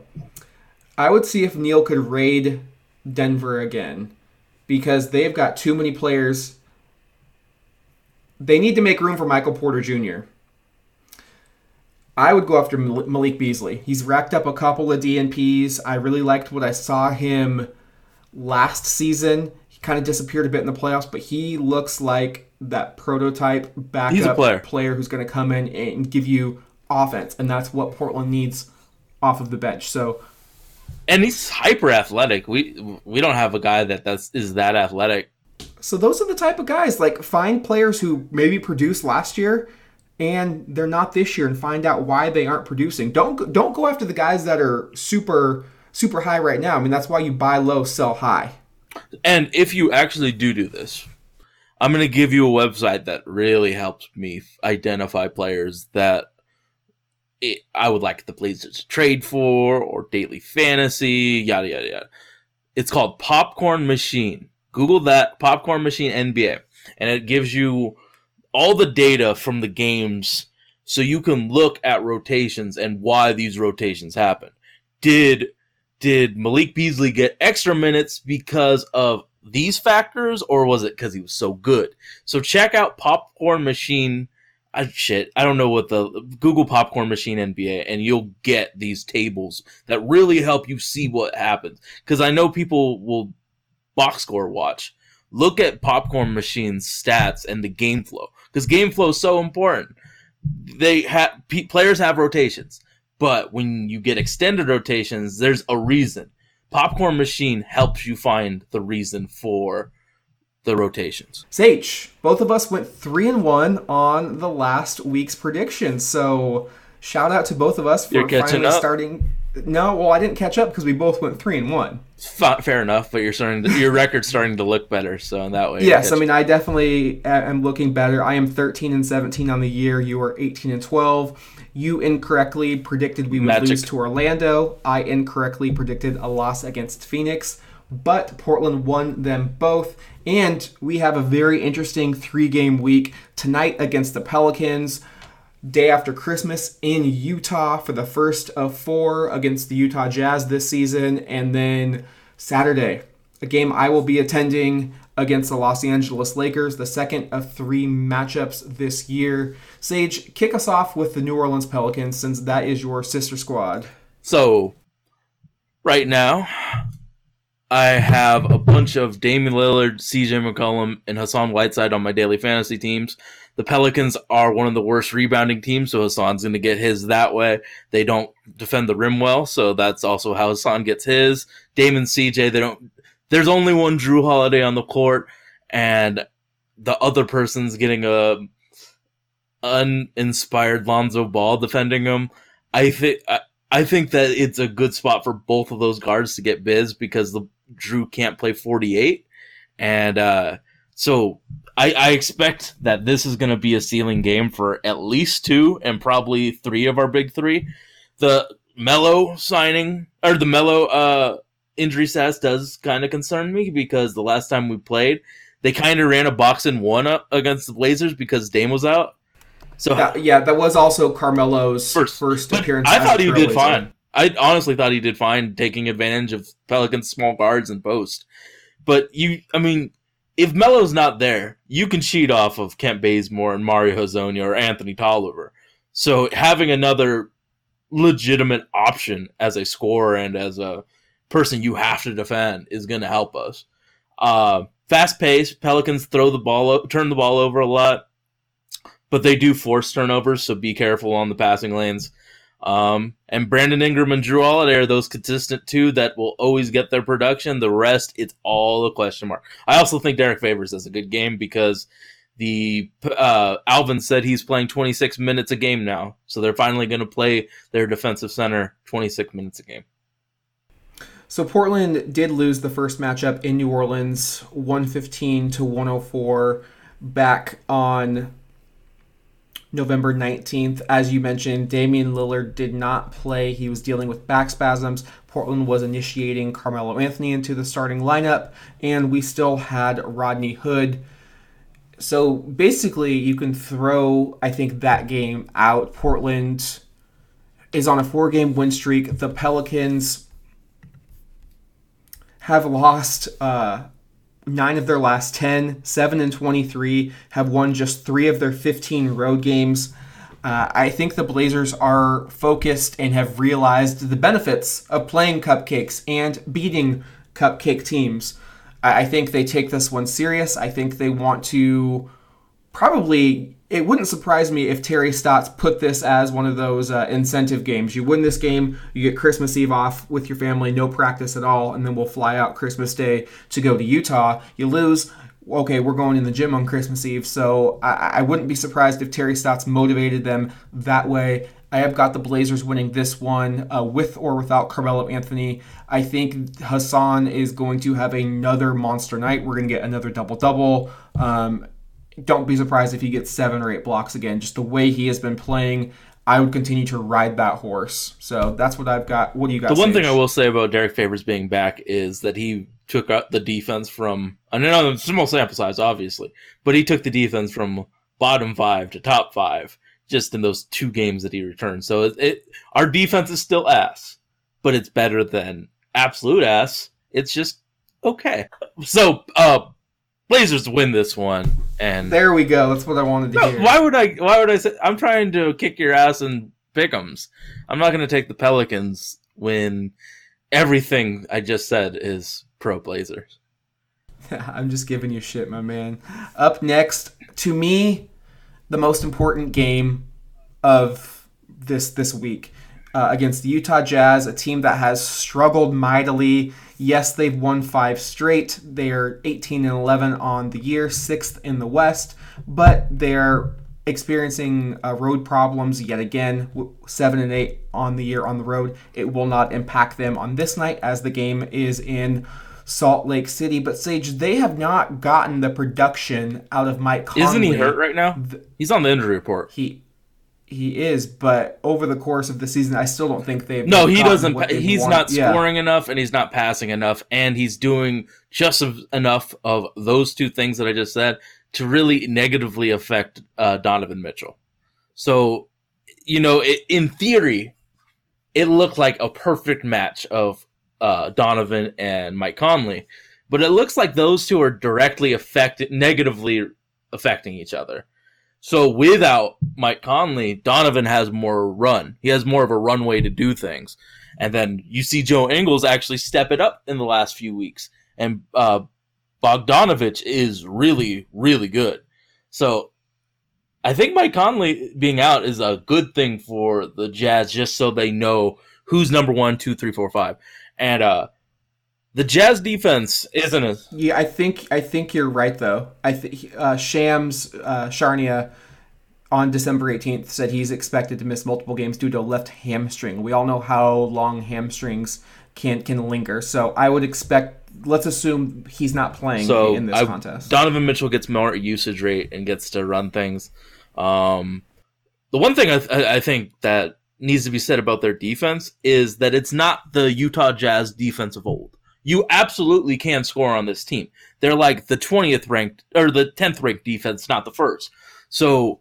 I would see if Neil could raid Denver again because they've got too many players. They need to make room for Michael Porter Jr. I would go after Malik Beasley. He's racked up a couple of DNPs. I really liked what I saw him last season. He kind of disappeared a bit in the playoffs, but he looks like that prototype backup player. who's going to come in and give you offense, and that's what Portland needs off of the bench. So and he's hyper athletic. We we don't have a guy that that's is that athletic. So those are the type of guys like find players who maybe produced last year and they're not this year and find out why they aren't producing. Don't don't go after the guys that are super super high right now. I mean that's why you buy low, sell high. And if you actually do do this, I'm going to give you a website that really helps me identify players that it, I would like the Blazers to trade for or daily fantasy, yada, yada, yada. It's called Popcorn Machine. Google that, Popcorn Machine NBA, and it gives you all the data from the games so you can look at rotations and why these rotations happen. Did did Malik Beasley get extra minutes because of these factors, or was it because he was so good? So check out Popcorn Machine. I, shit, I don't know what the Google Popcorn Machine NBA, and you'll get these tables that really help you see what happens. Because I know people will box score watch. Look at Popcorn Machine's stats and the game flow, because game flow is so important. They have pe- players have rotations, but when you get extended rotations, there's a reason. Popcorn Machine helps you find the reason for the rotations. Sage, both of us went three and one on the last week's predictions. So shout out to both of us for You're catching finally up? starting. No, well I didn't catch up because we both went three and one. Fair enough, but you're starting. To, your record's starting to look better, so in that way. Yes, I mean I definitely am looking better. I am 13 and 17 on the year. You are 18 and 12. You incorrectly predicted we would Magic. lose to Orlando. I incorrectly predicted a loss against Phoenix, but Portland won them both. And we have a very interesting three-game week tonight against the Pelicans. Day after Christmas in Utah for the first of four against the Utah Jazz this season, and then Saturday, a game I will be attending against the Los Angeles Lakers, the second of three matchups this year. Sage, kick us off with the New Orleans Pelicans since that is your sister squad. So, right now, I have a bunch of Damian Lillard, CJ McCollum, and Hassan Whiteside on my daily fantasy teams. The Pelicans are one of the worst rebounding teams, so Hassan's going to get his that way. They don't defend the rim well, so that's also how Hassan gets his. Damon CJ, they don't. There's only one Jrue Holiday on the court, and the other person's getting a uninspired Lonzo Ball defending him. I think I, think that it's a good spot for both of those guards to get biz because the Jrue can't play 48, and uh, so I, I expect that this is going to be a ceiling game for at least two and probably three of our big three. The Melo signing or the Melo uh, injury status does kind of concern me because the last time we played, they kind of ran a box and one up against the Blazers because Dame was out. So That- yeah, that was also Carmelo's First- first, appearance. I thought he did fine. I honestly thought he did fine taking advantage of Pelicans' small guards and post. But you, I mean, if Melo's not there, you can cheat off of Kent Bazemore and Mario Hezonja or Anthony Tolliver. So having another legitimate option as a scorer and as a person you have to defend is going to help us. Uh, fast pace, Pelicans throw the ball, turn the ball over a lot, but they do force turnovers. So be careful on the passing lanes. Um, and Brandon Ingram and Jrue Holiday are those consistent two that will always get their production. The rest, it's all a question mark. I also think Derrick Favors does a good game because the uh, Alvin said he's playing 26 minutes a game now, so they're finally going to play their defensive center 26 minutes a game. So Portland did lose the first matchup in New Orleans, 115 to 104, back on November 19th. As you mentioned, Damian Lillard did not play. He was dealing with back spasms. Portland was initiating Carmelo Anthony into the starting lineup, and we still had Rodney Hood. So basically, you can throw, I think, that game out. Portland is on a four game win streak. The Pelicans have lost uh, nine of their last 10, 7 and 23, have won just three of their 15 road games. Uh, I think the Blazers are focused and have realized the benefits of playing cupcakes and beating cupcake teams. I, I think they take this one serious. I think they want to probably it wouldn't surprise me if Terry Stotts put this as one of those uh, incentive games. You win this game, you get Christmas Eve off with your family, no practice at all, and then we'll fly out Christmas Day to go to Utah. You lose, okay, we're going in the gym on Christmas Eve. So I, I wouldn't be surprised if Terry Stotts motivated them that way. I have got the Blazers winning this one uh, with or without Carmelo Anthony. I think Hassan is going to have another monster night. We're going to get another double double. Um, don't be surprised if he gets seven or eight blocks again. Just the way he has been playing, I would continue to ride that horse. So that's what I've got. What do you got? The one Sage? thing I will say about Derrick Favors being back is that he took the defense from I know small sample size, obviously, but he took the defense from bottom five to top five just in those two games that he returned. So it, it our defense is still ass, but it's better than absolute ass. It's just okay. So uh Blazers win this one, and There we go. That's what I wanted to no, hear. why would I? Why would I say? I'm trying to kick your ass and pick'ems. I'm not going to take the Pelicans when everything I just said is pro Blazers. I'm just giving you shit, my man. Up next, to me, the most important game of this this week uh, against the Utah Jazz, a team that has struggled mightily. Yes, they've won five straight. They're 18 and 11 on the year, sixth in the West, but they're experiencing uh, road problems yet again. Seven and eight on the year on the road. It will not impact them on this night as the game is in Salt Lake City. But Sage, they have not gotten the production out of Mike Conley. Isn't he hurt right now? He's on the injury report. He he is, but over the course of the season, I still don't think they've. No, he doesn't. pa- He's wanted. not Yeah. scoring enough, and he's not passing enough, and he's doing just enough of those two things that I just said to really negatively affect uh, Donovan Mitchell. So, you know, it, in theory, it looked like a perfect match of uh, Donovan and Mike Conley, but it looks like those two are directly affected, negatively affecting each other. So without Mike Conley, Donovan has more run. He has more of a runway to do things. And then you see Joe Ingles actually step it up in the last few weeks. And uh, Bogdanovich is really, really good. So I think Mike Conley being out is a good thing for the Jazz, just so they know who's number one, two, three, four, five. And uh, the Jazz defense isn't it? Yeah, I think I think you're right though. I think uh, Shams uh, Charania on December 18th said he's expected to miss multiple games due to a left hamstring. We all know how long hamstrings can can linger. So I would expect. Let's assume he's not playing so in this I- contest. Donovan Mitchell gets more usage rate and gets to run things. Um, the one thing I, th- I think that needs to be said about their defense is that it's not the Utah Jazz defense of old. You absolutely can score on this team. They're like the 20th ranked or the 10th ranked defense, not the first. So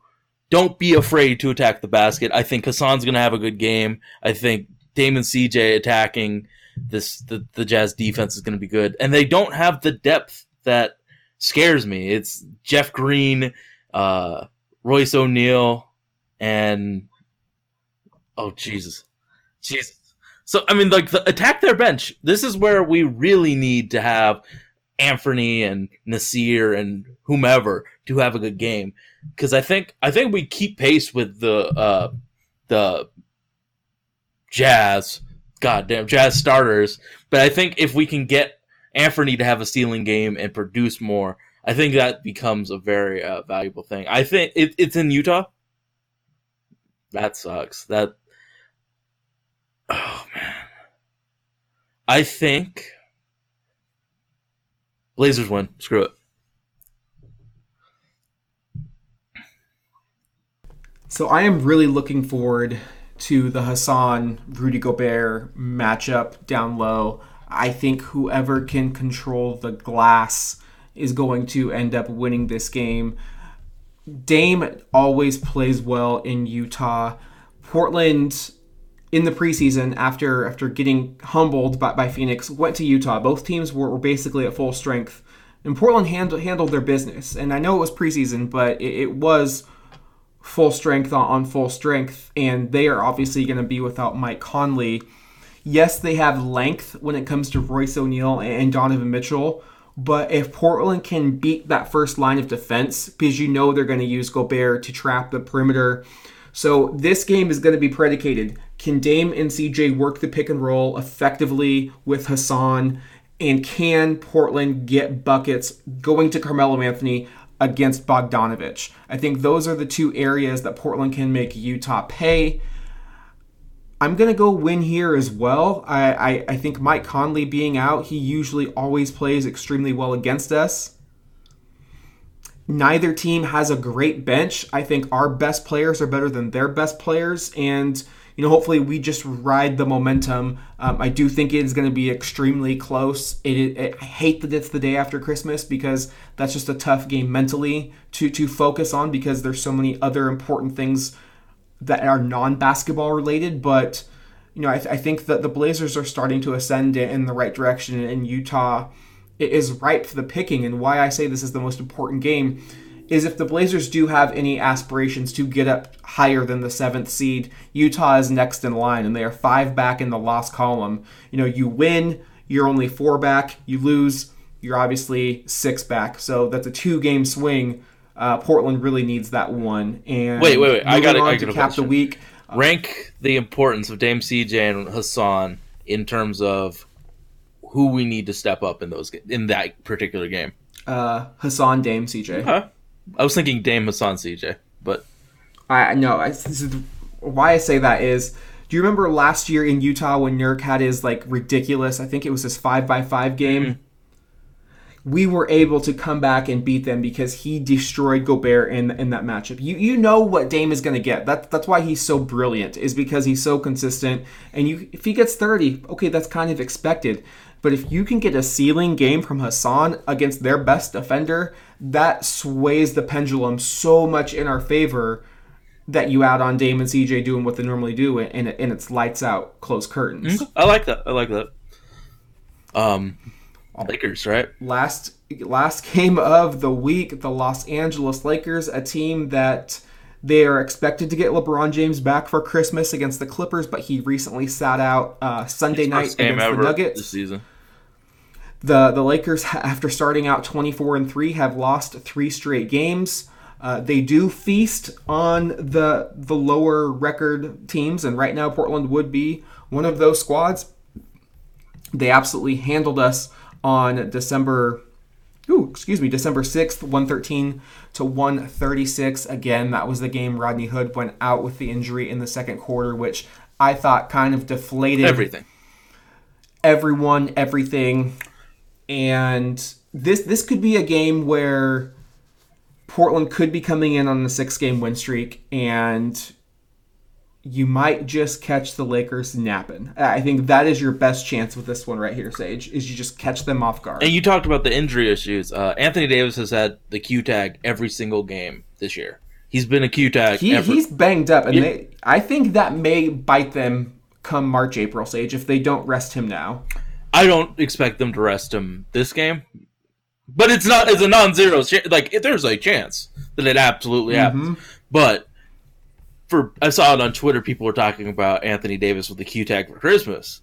don't be afraid to attack the basket. I think Hassan's going to have a good game. I think Damon CJ attacking this the, the Jazz defense is going to be good. And they don't have the depth that scares me. It's Jeff Green, uh, Royce O'Neale, and oh Jesus, Jesus. So I mean, like the attack their bench. This is where we really need to have Anthony and Nassir and whomever to have a good game because I think I think we keep pace with the uh, the Jazz, goddamn Jazz starters. But I think if we can get Anthony to have a stealing game and produce more, I think that becomes a very uh, valuable thing. I think it, it's in Utah. That sucks. That oh man. I think Blazers win. Screw it. So I am really looking forward to the Hassan Rudy Gobert matchup down low. I think whoever can control the glass is going to end up winning this game. Dame always plays well in Utah. Portland in the preseason after after getting humbled by, by Phoenix went to Utah. Both teams were, were basically at full strength. And Portland handled handled their business. And I know it was preseason, but it, it was full strength on, on full strength, and they are obviously going to be without Mike Conley. Yes, they have length when it comes to Royce O'Neale and Donovan Mitchell, but if Portland can beat that first line of defense, because you know they're going to use Gobert to trap the perimeter. So this game is going to be predicated. Can Dame and CJ work the pick and roll effectively with Hassan? And can Portland get buckets going to Carmelo Anthony against Bogdanovich? I think those are the two areas that Portland can make Utah pay. I'm gonna go win here as well. I, I, I think Mike Conley being out, he usually always plays extremely well against us. Neither team has a great bench. I think our best players are better than their best players, and you know, hopefully we just ride the momentum. Um, I do think it is going to be extremely close. It, it, I hate that it's the day after Christmas because that's just a tough game mentally to to focus on because there's so many other important things that are non-basketball related. But you know, I, I think that the Blazers are starting to ascend in the right direction, and Utah is ripe for the picking. And why I say this is the most important game is if the Blazers do have any aspirations to get up higher than the seventh seed, Utah is next in line, and they are five back in the loss column. You know, you win, you're only four back. You lose, you're obviously six back. So that's a two-game swing. Uh, Portland really needs that one. And Wait, wait, wait. I gotta- on I to got a cap the week. Rank the importance of Dame CJ and Hassan in terms of who we need to step up in those in that particular game. Uh, Hassan, Dame, CJ. Huh? I was thinking Dame Hassan CJ, but I know I, this is, why I say that is. Do you remember last year in Utah when Nurk had his like ridiculous? I think it was his five by five game. Mm-hmm. We were able to come back and beat them because he destroyed Gobert in in that matchup. You you know what Dame is going to get. That that's why he's so brilliant is because he's so consistent. And you if he gets thirty, okay, that's kind of expected. But if you can get a ceiling game from Hassan against their best defender, that sways the pendulum so much in our favor that you add on Dame and CJ doing what they normally do, and and it's lights out, close curtains. I like that. I like that. Um, Lakers, right? Last last game of the week, the Los Angeles Lakers, a team that They are expected to get LeBron James back for Christmas against the Clippers, but he recently sat out uh, Sunday night against the Nuggets. this season. The the Lakers, after starting out 24 and three, have lost three straight games. Uh, they do feast on the the lower record teams, and right now Portland would be one of those squads. They absolutely handled us on December. Ooh, excuse me, December 6th, 113 to 136. Again, that was the game Rodney Hood went out with the injury in the second quarter, which I thought kind of deflated Everything. everyone, everything. And this this could be a game where Portland could be coming in on a six game win streak and you might just catch the Lakers napping. I think that is your best chance with this one right here, Sage, is you just catch them off guard. And you talked about the injury issues. Uh, Anthony Davis has had the Q tag every single game this year. He's been a Q tag. He, he's banged up, and Yeah. they, I think that may bite them come March, April, Sage, if they don't rest him now. I don't expect them to rest him this game, but it's not. It's a non-zero. Like if there's a chance that it absolutely happens, but for I saw it on Twitter. People were talking about Anthony Davis with the Q tag for Christmas.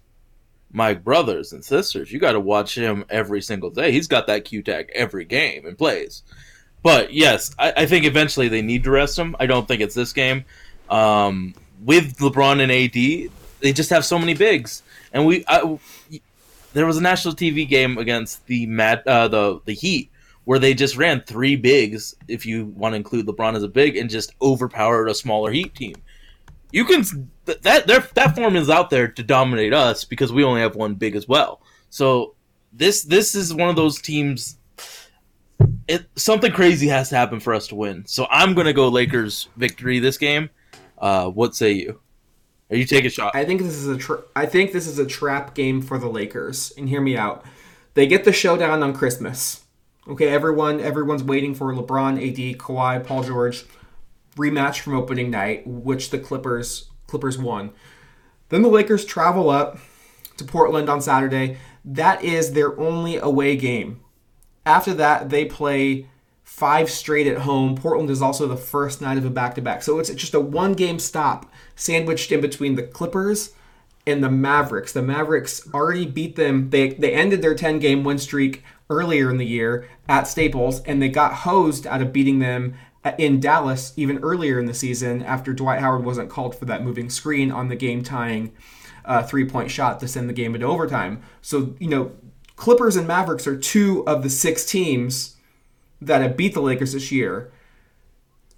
My brothers and sisters, you got to watch him every single day. He's got that Q tag every game and plays. But yes, I, I think eventually they need to rest him. I don't think it's this game. Um, with LeBron and AD, they just have so many bigs, and we. I, there was a national TV game against the Mad, uh, the the Heat where they just ran three bigs, if you want to include LeBron as a big, and just overpowered a smaller Heat team. You can that that form is out there to dominate us because we only have one big as well. So this this is one of those teams. It something crazy has to happen for us to win. So I'm gonna go Lakers victory this game. Uh, what say you? Are you taking a shot? I think this is a tra- I think this is a trap game for the Lakers. And hear me out. They get the showdown on Christmas. Okay, everyone everyone's waiting for LeBron, AD, Kawhi, Paul George rematch from opening night, which the Clippers Clippers won. Then the Lakers travel up to Portland on Saturday. That is their only away game. After that, they play five straight at home. Portland is also the first night of a back to back. So it's just a one game stop sandwiched in between the Clippers and the Mavericks. The Mavericks already beat them. They, they ended their 10 game win streak earlier in the year at Staples, and they got hosed out of beating them in Dallas even earlier in the season after Dwight Howard wasn't called for that moving screen on the game tying uh, three point shot to send the game into overtime. So, you know, Clippers and Mavericks are two of the six teams that have beat the Lakers this year.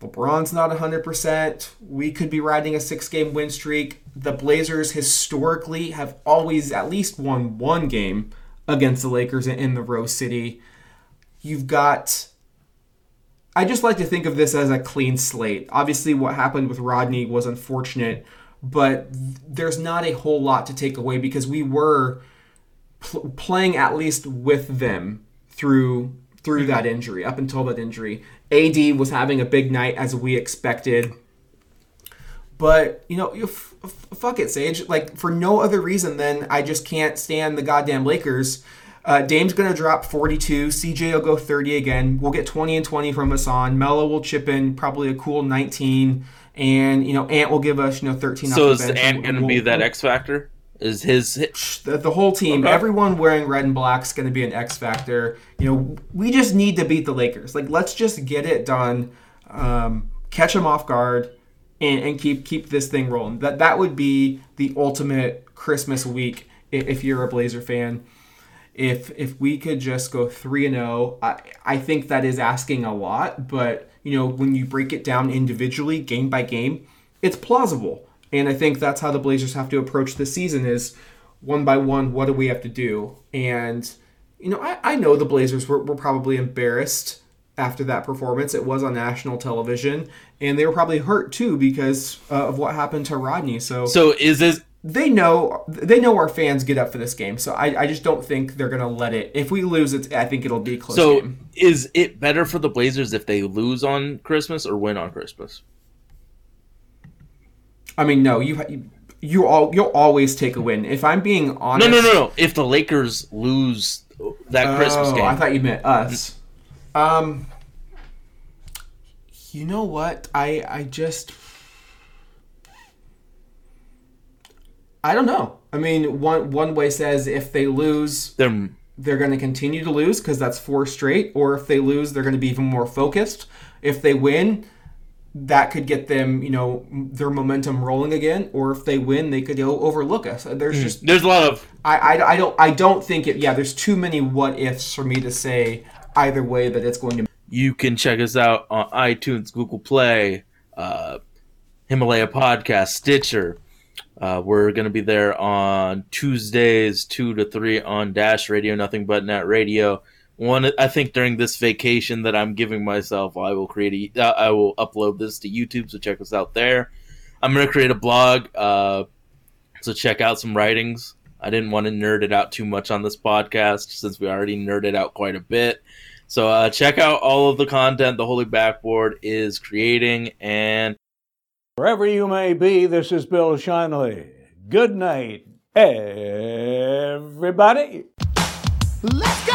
LeBron's not 100%. We could be riding a six game win streak. The Blazers historically have always at least won one game against the Lakers in the Rose City. You've got. I just like to think of this as a clean slate. Obviously, what happened with Rodney was unfortunate, but there's not a whole lot to take away because we were pl- playing at least with them through through mm-hmm. that injury up until that injury. AD was having a big night as we expected. But, you know, you f- f- fuck it, Sage. Like, for no other reason than I just can't stand the goddamn Lakers. Uh, Dame's going to drop 42. CJ will go 30 again. We'll get 20 and 20 from Hassan. Melo will chip in probably a cool 19. And, you know, Ant will give us, you know, 13 So is. Ant going to we'll- be that X factor? Is his the, the whole team, Okay. everyone wearing red and black is going to be an X factor. You know, we just need to beat the Lakers. Like, let's just get it done, um, catch them off guard, and, and keep keep this thing rolling. That that would be the ultimate Christmas week if you're a Blazer fan. If if we could just go three and zero, I I think that is asking a lot. But you know, when you break it down individually, game by game, it's plausible. And I think that's how the Blazers have to approach this season is one by one, what do we have to do? And, you know, I, I know the Blazers were, were probably embarrassed after that performance. It was on national television. And they were probably hurt too because uh, of what happened to Rodney. So, so is this they know they know our fans get up for this game. So I, I just don't think they're going to let it. If we lose, it, I think it'll be close so game. is it better for the Blazers if they lose on Christmas or win on Christmas? I mean, no, you you you all you'll always take a win. If I'm being honest, no, no, no. no. If the Lakers lose that Christmas Oh, game, I thought you meant us. Um, You know what? I I just I don't know. I mean, one one way says if they lose, They're they're going to continue to lose because that's four straight, or if they lose, they're going to be even more focused. If they win, that could get them, you know, their momentum rolling again. Or if they win, they could overlook us. There's just there's a lot of I, I, I don't I don't think it. Yeah, there's too many what ifs for me to say either way that it's going to. You can check us out on iTunes, Google Play, uh, Himalaya Podcast, Stitcher. Uh, we're going to be there on Tuesdays, 2 to 3 on Dash Radio, Nothing But Net Radio. One, I think during this vacation that I'm giving myself, I will create a, uh, I will upload this to YouTube, so check us out there. I'm going to create a blog, uh, so check out some writings. I didn't want to nerd it out too much on this podcast since we already nerded out quite a bit. So uh, check out all of the content the Holy Backboard is creating, and Wherever you may be, this is Bill Shinley. Good night, everybody. Let's go!